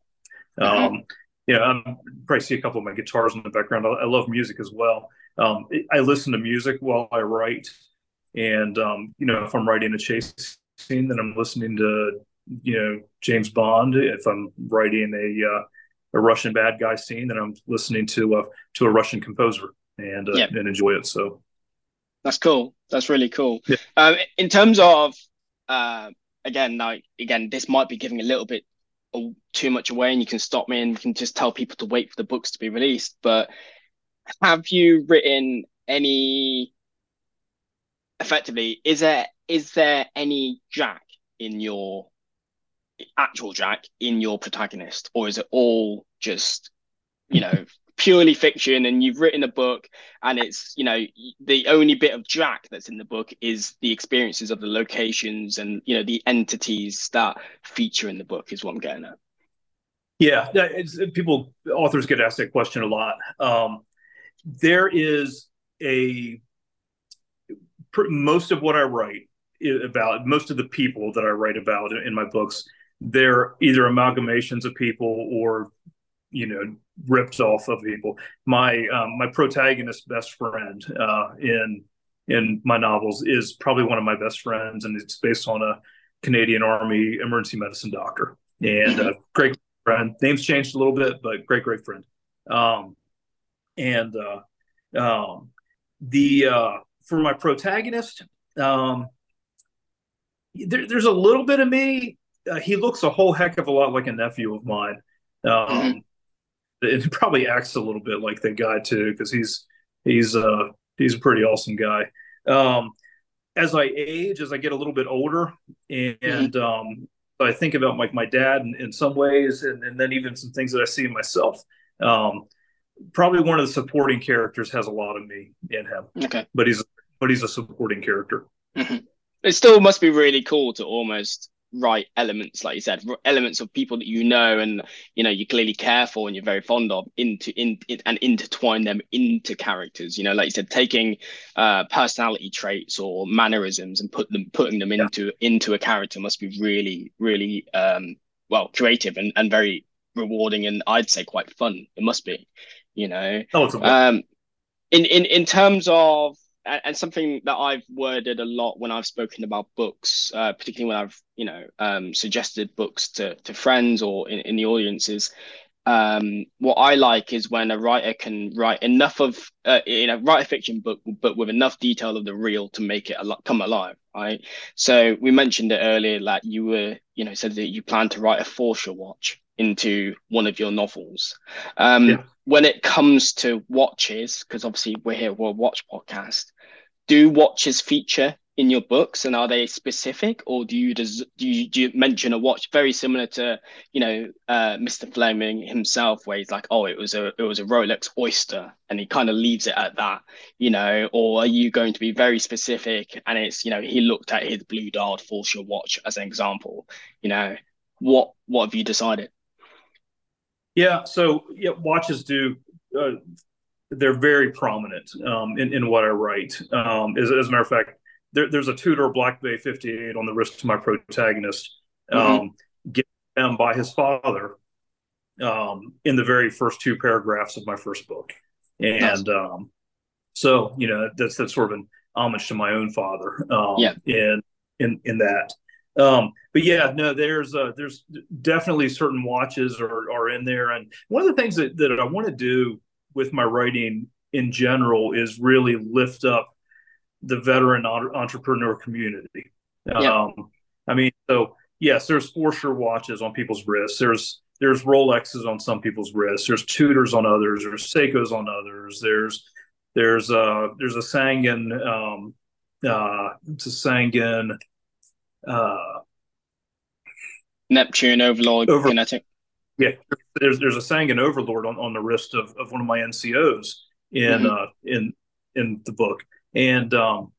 Mm-hmm. Um, yeah, I'm probably see a couple of my guitars in the background. I, I love music as well. Um, I listen to music while I write. And um, you know, if I'm writing a chase scene, then I'm listening to you know James Bond. If I'm writing a uh, a Russian bad guy scene, then I'm listening to a to a Russian composer and uh, yep. and enjoy it. So that's cool. That's really cool. Yeah. Um, in terms of uh, again, like again, this might be giving a little bit too much away, and you can stop me and you can just tell people to wait for the books to be released. But have you written any effectively, is there is there any Jack in your actual Jack in your protagonist, or is it all just you know purely fiction and you've written a book and it's you know the only bit of jack that's in the book is the experiences of the locations and you know the entities that feature in the book is what i'm getting at. Yeah people authors get asked that question a lot. Um, there is a most of what I write about, most of the people that I write about in my books, they're either amalgamations of people or, you know, ripped off of people. My um, my protagonist best friend uh, in in my novels is probably one of my best friends, and it's based on a Canadian Army emergency medicine doctor and a great friend. Name's changed a little bit, but great great friend. Um, and uh, um, the uh, for my protagonist, um, there, there's a little bit of me. Uh, he looks a whole heck of a lot like a nephew of mine. Um, It probably acts a little bit like the guy too, because he's he's uh he's a pretty awesome guy. Um, as I age, as I get a little bit older, and mm-hmm. um, I think about like my dad in, in some ways, and, and, then even some things that I see in myself. Um, probably one of the supporting characters has a lot of me in him. Okay, but he's but he's a supporting character. Mm-hmm. It still must be really cool to almost write elements, like you said, elements of people that you know and you know you clearly care for and you're very fond of into in, in and intertwine them into characters. You know, like you said, taking uh, personality traits or mannerisms and put them putting them into yeah. into a character must be really really um, well creative and, and very rewarding and I'd say quite fun. It must be, you know. Oh, um, in in in terms of and something that I've worded a lot when I've spoken about books, uh, particularly when I've you know um, suggested books to to friends or in, in the audience is um, what I like is when a writer can write enough of uh, you know write a fiction book, but with enough detail of the real to make it al- come alive. Right. So we mentioned it earlier that you were you know said that you plan to write a Forscher watch into one of your novels. Um, yeah. When it comes to watches, because obviously we're here, we're a watch podcast do watches feature in your books, and are they specific, or do you does do you, do you mention a watch very similar to you know uh, Mr. Fleming himself, where he's like, oh, it was a it was a Rolex Oyster, and he kind of leaves it at that, you know, or are you going to be very specific, and it's you know he looked at his blue dialed Forscher watch as an example, you know, what what have you decided? Yeah, so yeah, watches do. Uh, they're very prominent um, in, in what I write. Um, as, as a matter of fact, there, there's a Tudor Black Bay 58 on the wrist of my protagonist, um, mm-hmm. given them by his father um, in the very first two paragraphs of my first book. And nice. um, so, you know, that's that's sort of an homage to my own father um, yeah. in in in that. Um, but yeah, no, there's uh, there's definitely certain watches are, are in there, and one of the things that, that I want to do with my writing in general is really lift up the veteran entrepreneur community. Yeah. Um, I mean, so yes, there's Forscher watches on people's wrists. There's there's Rolexes on some people's wrists. There's Tudors on others. There's Seikos on others. There's there's uh there's a Sangin um uh it's a Sangin uh Neptune Overlord over, kinetic. Yeah, there's there's a Sangin Overlord on, on the wrist of, of one of my NCOs in mm-hmm. uh in in the book. And um,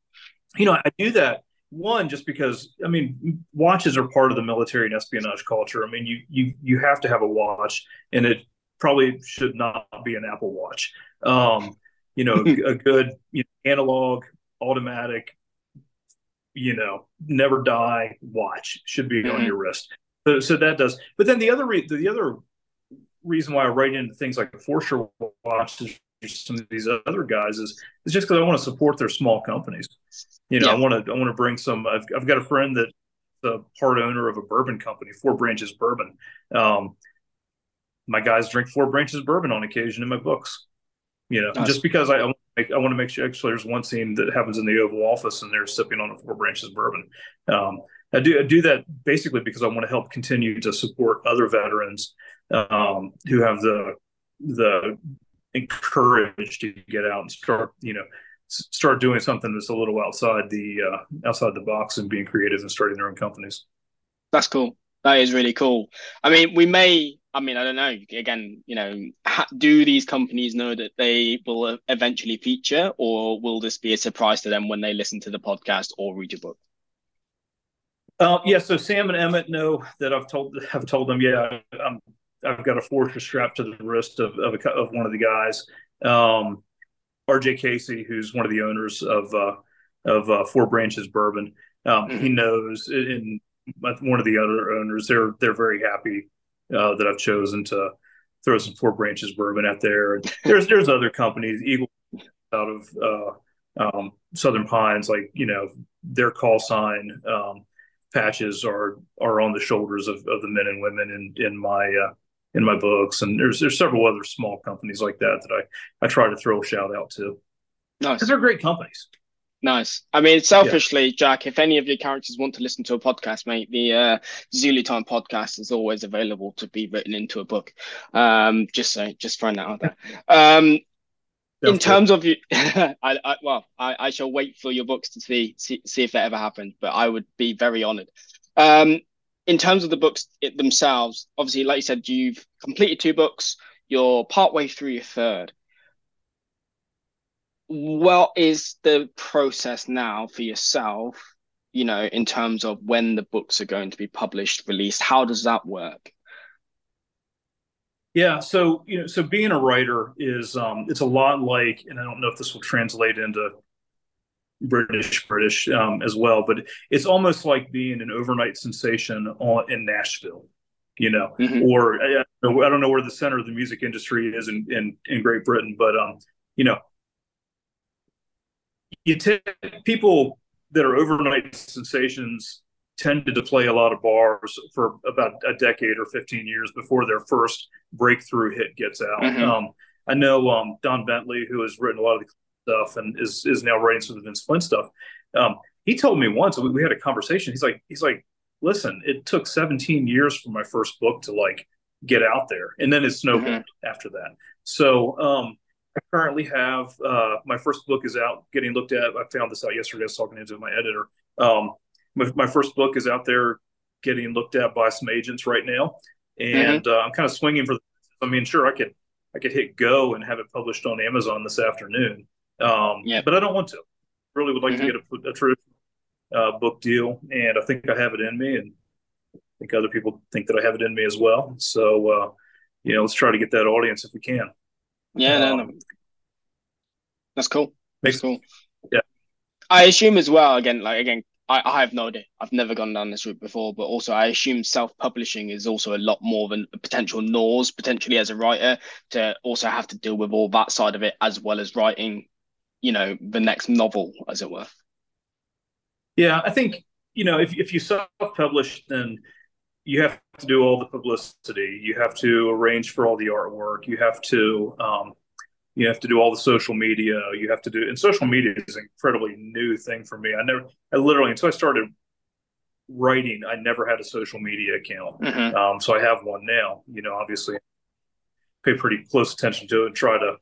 you know, I do that one just because I mean, watches are part of the military and espionage culture. I mean, you you you have to have a watch, and it probably should not be an Apple Watch. Um, you know, a, a good you know, analog, automatic, you know, never die watch should be mm-hmm. on your wrist. So, so that does. But then the other re- the other reason why I write into things like a Forscher watch is some of these other guys is is just because I want to support their small companies. You know, yeah. I want to I want to bring some. I've, I've got a friend that the part owner of a bourbon company, Four Branches Bourbon. Um, my guys drink Four Branches Bourbon on occasion in my books. You know, nice. just because I, I, want make, I want to make sure. Actually, there's one scene that happens in the Oval Office, and they're sipping on a Four Branches Bourbon. Um, I do I do that basically because I want to help continue to support other veterans um, who have the the encouraged to get out and start, you know, start doing something that's a little outside the uh, outside the box and being creative and starting their own companies. That's cool. That is really cool. I mean, we may. I mean, I don't know. Again, you know, do these companies know that they will eventually feature, or will this be a surprise to them when they listen to the podcast or read your book? Uh, yeah, so Sam and Emmett know that I've told have told them. Yeah, I'm I've got a Forscher strapped to the wrist of of, a, of one of the guys. Um, RJ Casey, who's one of the owners of uh, of uh, Four Branches Bourbon, um, mm-hmm. he knows. And one of the other owners, they're they're very happy uh, that I've chosen to throw some Four Branches Bourbon out there. And there's there's other companies, Eagle out of uh, um, Southern Pines, like you know their call sign um, patches are are on the shoulders of, of the men and women in in my uh, in my books, and there's there's several other small companies like that that I I try to throw a shout out to. Nice, because they're great companies. Nice. I mean, selfishly, yeah. Jack, if any of your characters want to listen to a podcast, mate, the uh, Zulu Time podcast is always available to be written into a book. Um, just so, just throwing that out there. Um, in terms of you, I, I, well, I, I shall wait for your books to see, see see if that ever happens. But I would be very honoured. Um, in terms of the books themselves, obviously, like you said, you've completed two books. You're partway through your third. What is the process now for yourself? You know, in terms of when the books are going to be published, released. How does that work? Yeah, so you know, so being a writer is um, it's a lot like, and I don't know if this will translate into British British um, as well, but it's almost like being an overnight sensation on, in Nashville, you know, mm-hmm. or I, I, don't know where the center of the music industry is in in, in Great Britain, but um, you know, you take people that are overnight sensations tended to play a lot of bars for about a decade or 15 years before their first breakthrough hit gets out. Mm-hmm. Um, I know um, Don Bentley, who has written a lot of the stuff and is is now writing some of the Vince Flynn stuff. Um, he told me once we, we had a conversation. He's like, he's like, listen, it took 17 years for my first book to like get out there, and then it snowballed mm-hmm. after that. So um, I currently have uh, my first book is out, getting looked at. I found this out yesterday. I was talking to my editor. Um, my, my, first book is out there, getting looked at by some agents right now, and mm-hmm. uh, I'm kind of swinging for. The, I mean, sure, I could I could hit go and have it published on Amazon this afternoon. Um, yeah. But I don't want to. Really would like mm-hmm. to get a, a true uh, book deal, and I think I have it in me, and I think other people think that I have it in me as well. So, uh, you know, let's try to get that audience if we can. Yeah, um, no, no. That's cool. That's cool. Yeah. I assume as well. Again, like again, I, I have no idea. I've never gone down this route before, but also I assume self-publishing is also a lot more than a potential nose potentially as a writer to also have to deal with all that side of it as well as writing, you know, the next novel, as it were. Yeah, I think you know if if you self-publish, then you have to do all the publicity. You have to arrange for all the artwork. You have to um, you have to do all the social media. You have to do and social media is an incredibly new thing for me. I never, I literally until I started writing, I never had a social media account. Mm-hmm. Um, so I have one now. You know, obviously, pay pretty close attention to it and try to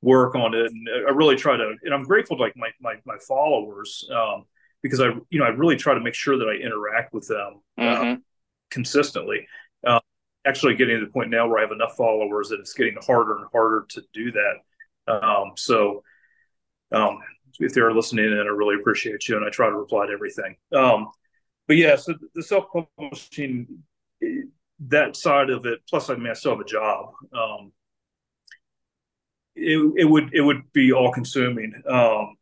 work on it. And I really try to, and I'm grateful to like my my, my followers. Um, because I, you know, I really try to make sure that I interact with them uh, mm-hmm. uh, consistently. Uh, actually, getting to the point now where I have enough followers that it's getting harder and harder to do that. Um, so, um, if they're listening in, I really appreciate you, and I try to reply to everything. Um, but yeah, so the self-publishing, that side of it, plus I mean, I still have a job. Um, it, it would it would be all consuming. Um,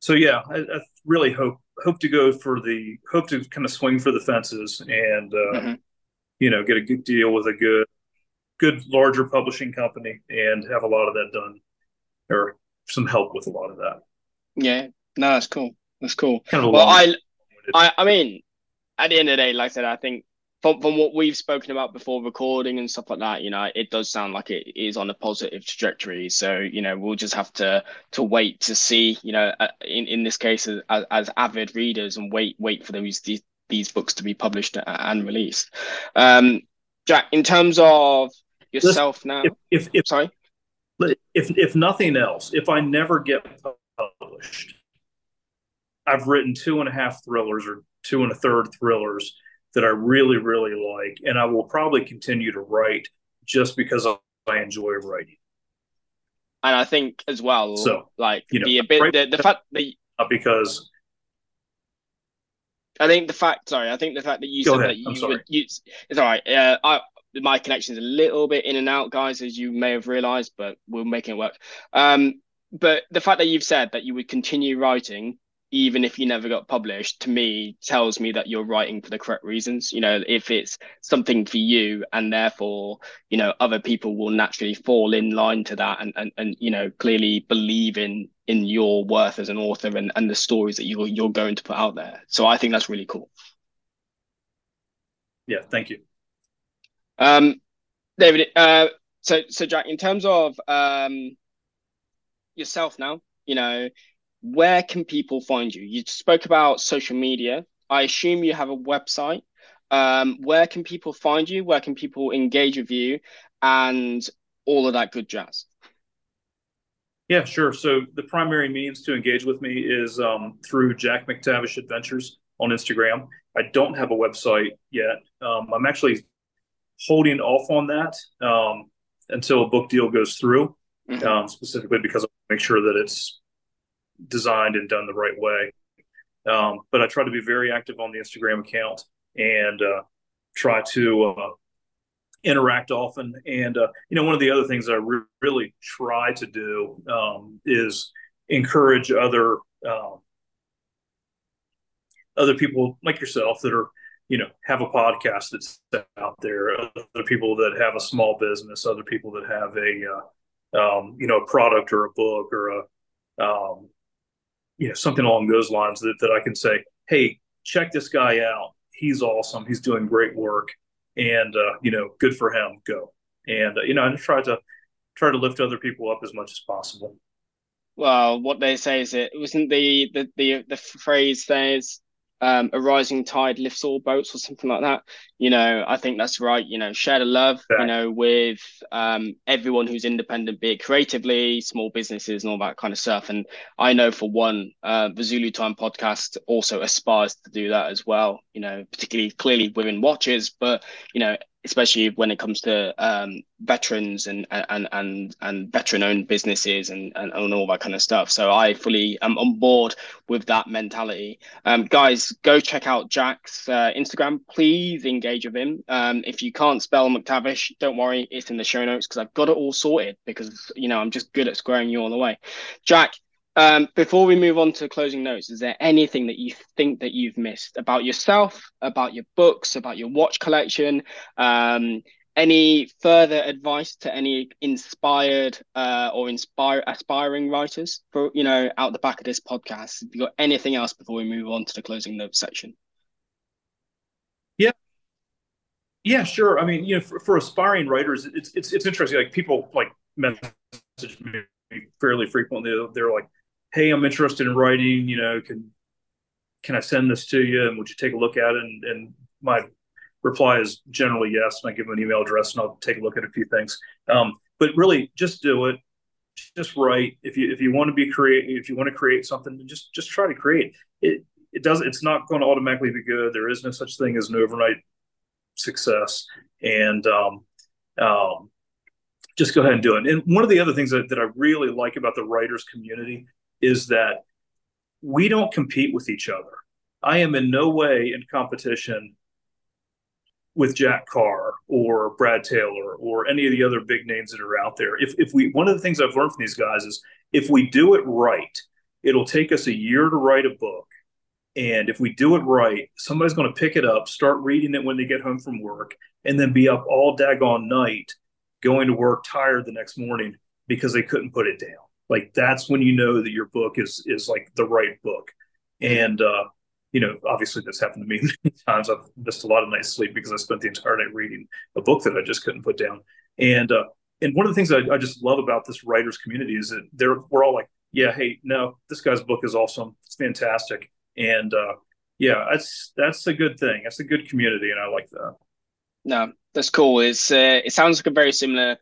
so yeah, I, I, really hope hope to go for the hope to kind of swing for the fences and uh, mm-hmm. you know get a good deal with a good good larger publishing company and have a lot of that done or some help with a lot of that. Yeah, no, that's cool. That's cool. Kind of well, I, I, I mean, at the end of the day, like I said, I think from from what we've spoken about before recording and stuff like that, you know, it does sound like it is on a positive trajectory. So you know, we'll just have to to wait to see. You know, uh, in in this case, as, as avid readers, and wait wait for these these, these books to be published and released. Um, Jack, in terms of yourself now, if, if, if sorry, if if nothing else, if I never get published, I've written two and a half thrillers or two and a third thrillers that I really, really like. And I will probably continue to write just because I enjoy writing. And I think as well, so like you know, the bit, the, the fact that because I think the fact, sorry, I think the fact that you said ahead. that you would use it's all right. Uh, I my connection is a little bit in and out, guys, as you may have realized, but we're making it work. Um, but the fact that you've said that you would continue writing even if you never got published, to me tells me that you're writing for the correct reasons. You know, if it's something for you and therefore, you know, other people will naturally fall in line to that and and, and you know, clearly believe in in your worth as an author and, and the stories that you're you're going to put out there. So I think that's really cool. Yeah, thank you. Um David, uh so so Jack, in terms of um yourself now, you know, where can people find you? You spoke about social media. I assume you have a website. Um, where can people find you? Where can people engage with you? And all of that good jazz. Yeah, sure. So the primary means to engage with me is um, through Jack MacTavish Adventures on Instagram. I don't have a website yet. Um, I'm actually holding off on that um, until a book deal goes through, mm-hmm. Um, specifically because I make sure that it's designed and done the right way. Um, but I try to be very active on the Instagram account and uh, try to uh, interact often. And uh, you know, one of the other things that I re- really try to do um, is encourage other um, other people like yourself that are you know have a podcast that's out there other people that have a small business other people that have a uh, um, you know a product or a book or a um, you know something along those lines that, that I can say, hey, check this guy out. He's awesome. He's doing great work, and uh, you know, good for him. Go and uh, you know, I just try to try to lift other people up as much as possible. Well, what they say is it wasn't the the the, the phrase says um, a rising tide lifts all boats or something like that. You know, I think that's right. You know, share the love, you know, with um, everyone who's independent, be it creatively, small businesses, and all that kind of stuff. And I know for one, uh, the Zulu Time podcast also aspires to do that as well. You know, particularly clearly within watches, but you know, especially when it comes to um, veterans and and and and veteran owned businesses and, and, and all that kind of stuff. So I fully am on board with that mentality. Um, guys, go check out Jack's uh, Instagram. Please engage with him. Um, if you can't spell MacTavish, don't worry, it's in the show notes because I've got it all sorted because you know I'm just good at squaring you all the way. Jack, um, before we move on to closing notes, is there anything that you think that you've missed about yourself, about your books, about your watch collection? Um, any further advice to any inspired uh, or inspire aspiring writers for you know out the back of this podcast? Have you got anything else before we move on to the closing notes section? Yeah, yeah, sure. I mean, you know, for, for aspiring writers, it's it's it's interesting. Like people like message me fairly frequently. They're like, hey, I'm interested in writing, you know, can can I send this to you and would you take a look at it? And, and my reply is generally yes. And I give them an email address and I'll take a look at a few things. Um, but really just do it. Just write. If you if you want to be create if you want to create something, just just try to create. It it does it's not going to automatically be good. There is no such thing as an overnight success. And um, um, just go ahead and do it. And one of the other things that, that I really like about the writers community is that we don't compete with each other. I am in no way in competition with Jack Carr or Brad Taylor or any of the other big names that are out there. If if we one of the things I've learned from these guys is if we do it right, it'll take us a year to write a book. And if we do it right, somebody's going to pick it up, start reading it when they get home from work, and then be up all daggone night going to work tired the next morning because they couldn't put it down like that's when you know that your book is is like the right book. And uh you know obviously this happened to me many times. I've missed a lot of nights sleep because i spent the entire night reading a book that i just couldn't put down. And uh and one of the things I, I just love about this writers community is that they're we're all like yeah hey no this guy's book is awesome. It's fantastic. And uh yeah that's that's a good thing. That's a good community and i like that. No that's cool. It's uh, it sounds like a very similar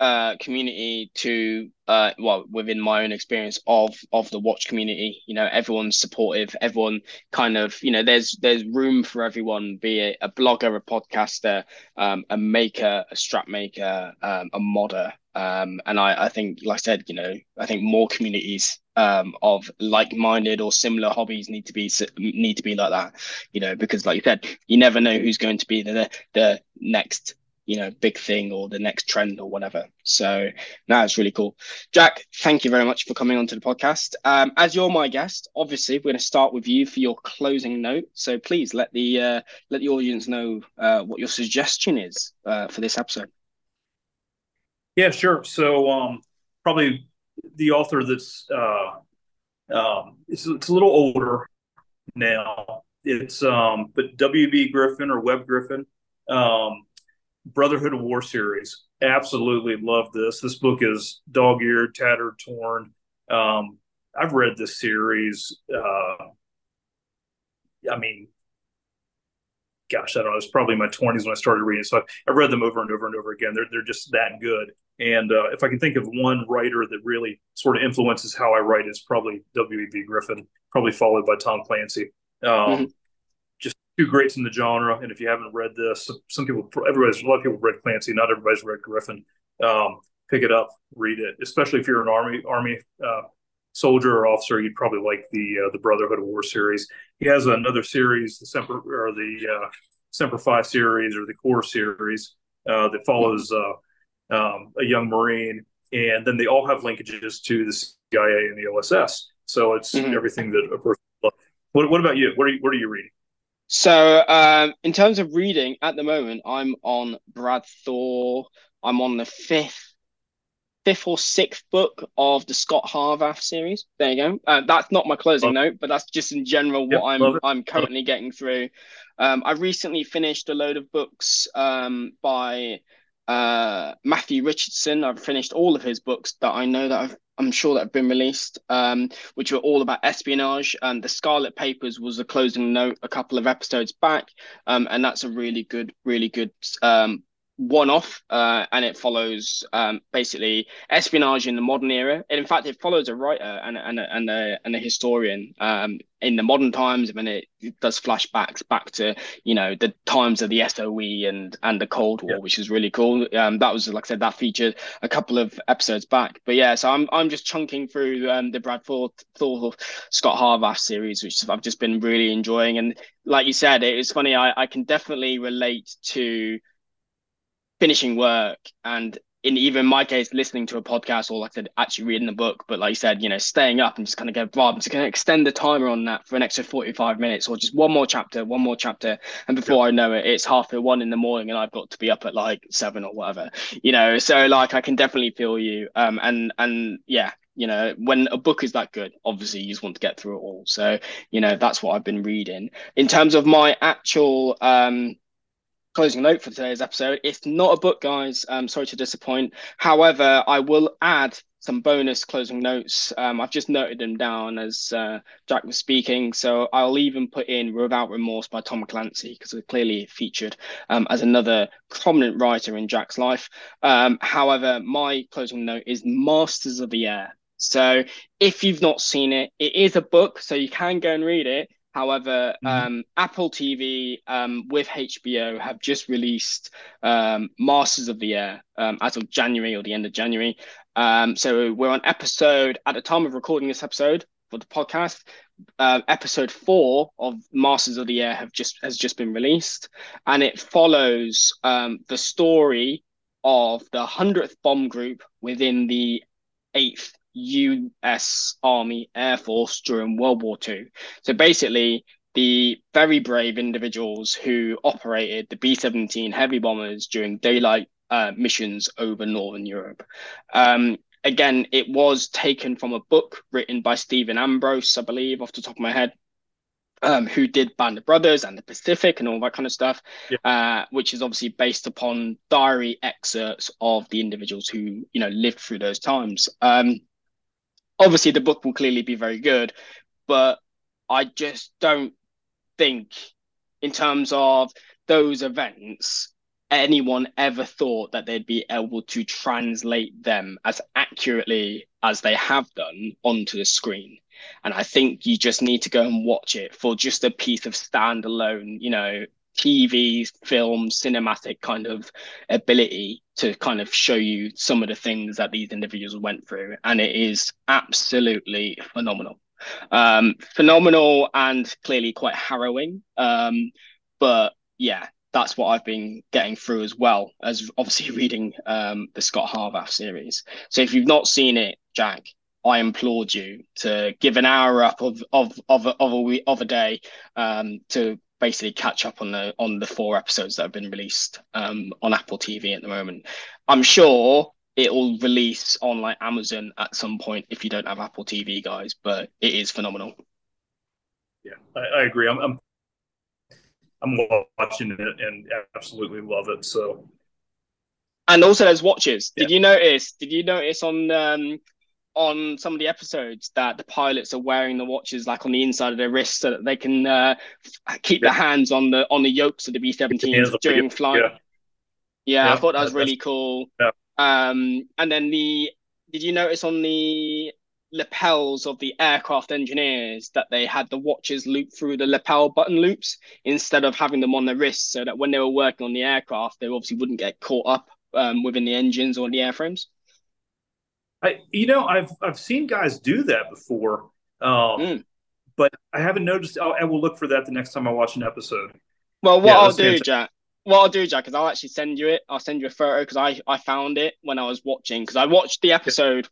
uh, community to uh, well within my own experience of of the watch community you know everyone's supportive everyone kind of you know there's there's room for everyone be it a blogger a podcaster um, a maker a strap maker um, a modder. Um, and I, I think like i said you know i think more communities um, of like-minded or similar hobbies need to be need to be like that you know because like you said you never know who's going to be the the next you know big thing or the next trend or whatever. So now it's really cool. Jack thank you very much for coming onto the podcast. Um, as you're my guest obviously we're going to start with you for your closing note. So please let the uh, let the audience know uh, what your suggestion is uh, for this episode. Yeah sure. So um, probably the author that's uh, um, it's, it's a little older now. It's um, but wb griffin or webb griffin. Um, Brotherhood of War series. Absolutely love this. This book is dog eared, tattered, torn. Um, I've read this series. Uh, I mean, gosh, I don't know. It's probably my 20s when I started reading. So I've read them over and over and over again. They're, they're just that good. And uh, if I can think of one writer that really sort of influences how I write, is probably W.E.B. Griffin, probably followed by Tom Clancy. Um, mm-hmm two greats in the genre. And if you haven't read this, some people, everybody's, a lot of people read Clancy. Not everybody's read Griffin. Um, pick it up, read it. Especially if you're an army army uh, soldier or officer, you'd probably like the uh, the Brotherhood of War series. He has another series, the Semper or the uh, Semper Fi series or the Corps series uh, that follows uh, um, a young Marine, and then they all have linkages to the CIA and the OSS. So it's mm-hmm. everything that a person. What, what about you? What are you, what are you reading? So, um, in terms of reading, at the moment, I'm on Brad Thor. I'm on the fifth, fifth or sixth book of the Scot Harvath series. There you go. Uh, that's not my closing note, but that's just in general what yep, I'm I'm currently getting through. Um, I recently finished a load of books um, by uh, Matthew Richardson. I've finished all of his books that I know that I've, I'm sure that have been released, um, which were all about espionage. And the Scarlet Papers was a closing note a couple of episodes back, um, and that's a really good, really good um, one off uh, and it follows um, basically espionage in the modern era. And in fact, it follows a writer and, and, a, and, a, and a historian um, in the modern times. and it, it, does flashbacks back to, you know, the times of the SOE and, and the Cold War, yeah. which is really cool. Um, that was, like I said, that featured a couple of episodes back. But yeah, so I'm, I'm just chunking through um, the Brad Thor, Thor Scot Harvath series, which I've just been really enjoying. And like you said, it was funny. I, I can definitely relate to finishing work and in even my case, listening to a podcast or like I said, actually reading the book, but like you said, you know, staying up and just kind of go, Rob, I'm just going to extend the timer on that for an extra 45 minutes or just one more chapter, one more chapter. And before I know it, it's half at one in the morning and I've got to be up at like seven or whatever, you know? So like, I can definitely feel you. Um, and, and yeah, you know, when a book is that good, obviously you just want to get through it all. So, you know, that's what I've been reading in terms of my actual, um, closing note for today's episode. It's not a book, guys. I'm sorry to disappoint. However, I will add some bonus closing notes. Um, I've just noted them down as uh, Jack was speaking. So I'll even put in Without Remorse by Tom Clancy because it clearly featured um, as another prominent writer in Jack's life. Um, however, my closing note is Masters of the Air. So if you've not seen it, it is a book, so you can go and read it. However, mm-hmm. um, Apple TV um, with HBO have just released um, Masters of the Air um, as of January or the end of January. Um, so we're on episode, at the time of recording this episode for the podcast, uh, episode four of Masters of the Air have just has just been released, and it follows um, the story of the hundredth bomb group within the eighth US Army Air Force during World War II. So basically, the very brave individuals who operated the B 17 heavy bombers during daylight uh, missions over Northern Europe. Um, again, it was taken from a book written by Stephen Ambrose, I believe, off the top of my head. Um, who did Band of Brothers and the Pacific and all that kind of stuff, yeah. uh, which is obviously based upon diary excerpts of the individuals who you know lived through those times. Um, obviously the book will clearly be very good, but I just don't think, in terms of those events, anyone ever thought that they'd be able to translate them as accurately as they have done onto the screen. And I think you just need to go and watch it for just a piece of standalone, you know, TV, film, cinematic kind of ability to kind of show you some of the things that these individuals went through. And it is absolutely phenomenal. Um, phenomenal and clearly quite harrowing. Um, but yeah, that's what I've been getting through as well as obviously reading um, the Scot Harvath series. So if you've not seen it, Jack, I implored you to give an hour up of of of of a week, of a day um, to basically catch up on the on the four episodes that have been released um, on Apple TV at the moment. I'm sure it will release on like Amazon at some point if you don't have Apple TV, guys. But it is phenomenal. Yeah, I, I agree. I'm, I'm I'm watching it and absolutely love it. So, and also there's watches. Yeah. Did you notice? Did you notice on um, on some of the episodes that the pilots are wearing the watches like on the inside of their wrists so that they can uh, keep yeah. their hands on the on the yokes of the B-17s during flight. Yeah. yeah, yeah, I thought that was really cool. Yeah. Um, and then the did you notice on the lapels of the aircraft engineers that they had the watches loop through the lapel button loops instead of having them on their wrists so that when they were working on the aircraft they obviously wouldn't get caught up um, within the engines or the airframes I, you know, I've I've seen guys do that before, um, mm. but I haven't noticed. I'll, I will look for that the next time I watch an episode. Well, what yeah, I'll do, fantastic. Jack. What I'll do, Jack, is I'll actually send you it. I'll send you a photo because I I found it when I was watching because I watched the episode.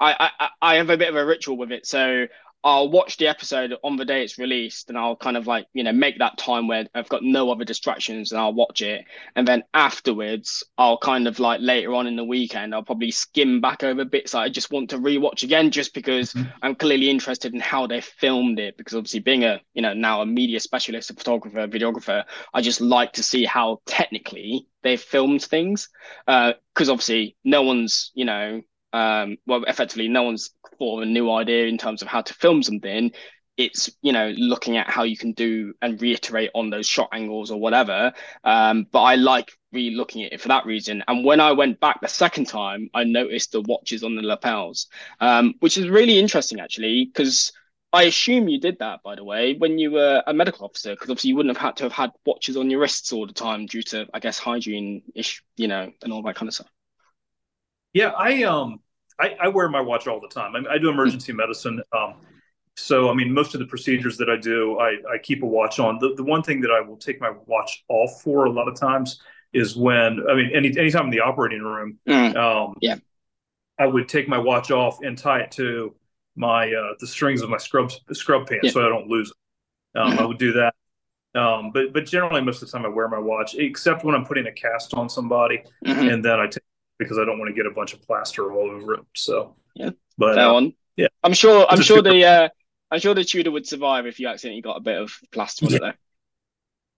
I, I I have a bit of a ritual with it, so I'll watch the episode on the day it's released and I'll kind of like, you know, make that time where I've got no other distractions and I'll watch it. And then afterwards, I'll kind of like later on in the weekend, I'll probably skim back over bits that I just want to rewatch again just because mm-hmm. I'm clearly interested in how they filmed it. Because obviously, being a, you know, now a media specialist, a photographer, videographer, I just like to see how technically they filmed things. Because uh, obviously, no one's, you know, um, well, effectively, no one's thought of a new idea in terms of how to film something. It's you know looking at how you can do and reiterate on those shot angles or whatever. Um, but I like really looking at it for that reason. And when I went back the second time, I noticed the watches on the lapels, um, which is really interesting actually because. I assume you did that, by the way, when you were a medical officer, because obviously you wouldn't have had to have had watches on your wrists all the time due to, I guess, hygiene ish, you know, and all that kind of stuff. Yeah, I um I, I wear my watch all the time. I, I do emergency medicine. Um, so, I mean, most of the procedures that I do, I, I keep a watch on. The, the one thing that I will take my watch off for a lot of times is when, I mean, any anytime in the operating room, mm. um, yeah, I would take my watch off and tie it to my uh, the strings of my scrub scrub pants yeah. so I don't lose it. Um, mm-hmm. I would do that. Um, but but generally, most of the time, I wear my watch, except when I'm putting a cast on somebody, mm-hmm. and then I take because I don't want to get a bunch of plaster all over it. So yeah, but uh, on. yeah, I'm sure. I'm sure the uh, I'm sure the Tudor would survive if you accidentally got a bit of plaster on yeah. it though.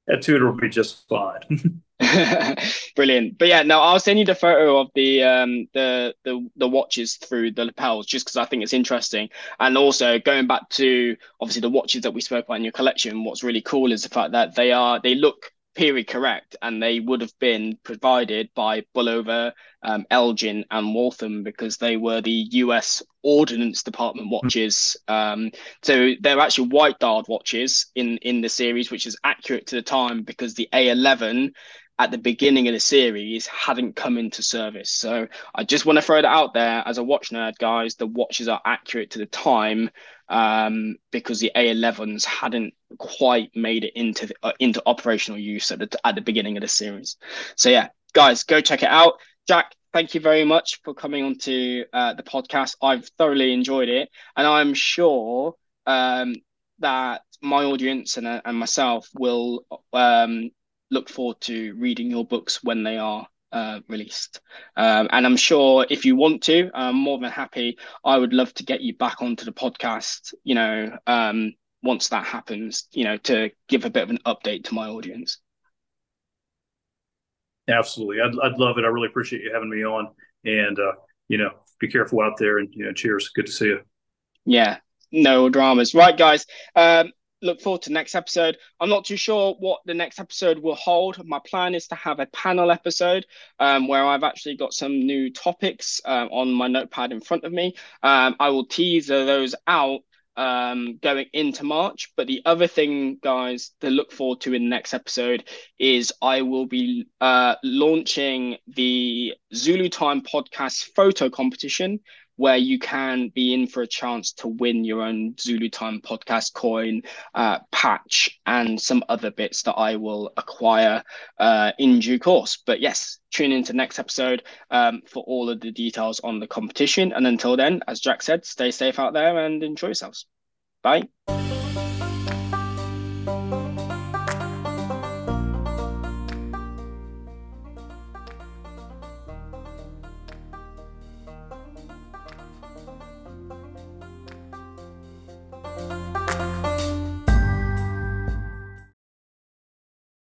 That Tudor would be just fine. Brilliant. But yeah, no, I'll send you the photo of the um the the the watches through the lapels just because I think it's interesting. And also going back to obviously the watches that we spoke about in your collection, what's really cool is the fact that they are they look period correct, and they would have been provided by Bulova, um, Elgin, and Waltham because they were the U.S. Ordnance Department watches. Um, so they're actually white dialed watches in in the series, which is accurate to the time because the A11 at the beginning of the series hadn't come into service. So I just want to throw that out there as a watch nerd, guys. The watches are accurate to the time um, because the A11s hadn't quite made it into uh, into operational use at the at the beginning of the series. So yeah, guys, go check it out. Jack, thank you very much for coming on to uh, the podcast. I've thoroughly enjoyed it, and I'm sure um, that my audience and, uh, and myself will um, look forward to reading your books when they are uh, released. Um, and I'm sure if you want to, I'm more than happy. I would love to get you back onto the podcast, you know, um, once that happens, you know, to give a bit of an update to my audience. Absolutely. I'd, I'd love it. I really appreciate you having me on. And, uh, you know, be careful out there and, you know, cheers. Good to see you. Yeah, no dramas. Right, guys. Um, look forward to next episode. I'm not too sure what the next episode will hold. My plan is to have a panel episode um, where I've actually got some new topics uh, on my notepad in front of me. Um, I will tease those out um, going into March. But the other thing, guys, to look forward to in the next episode is I will be uh, launching the Zulu Time podcast photo competition, where you can be in for a chance to win your own Zulu Time podcast coin, uh, patch, and some other bits that I will acquire uh, in due course. But yes, tune into next episode um, for all of the details on the competition. And until then, as Jack said, stay safe out there and enjoy yourselves. Bye.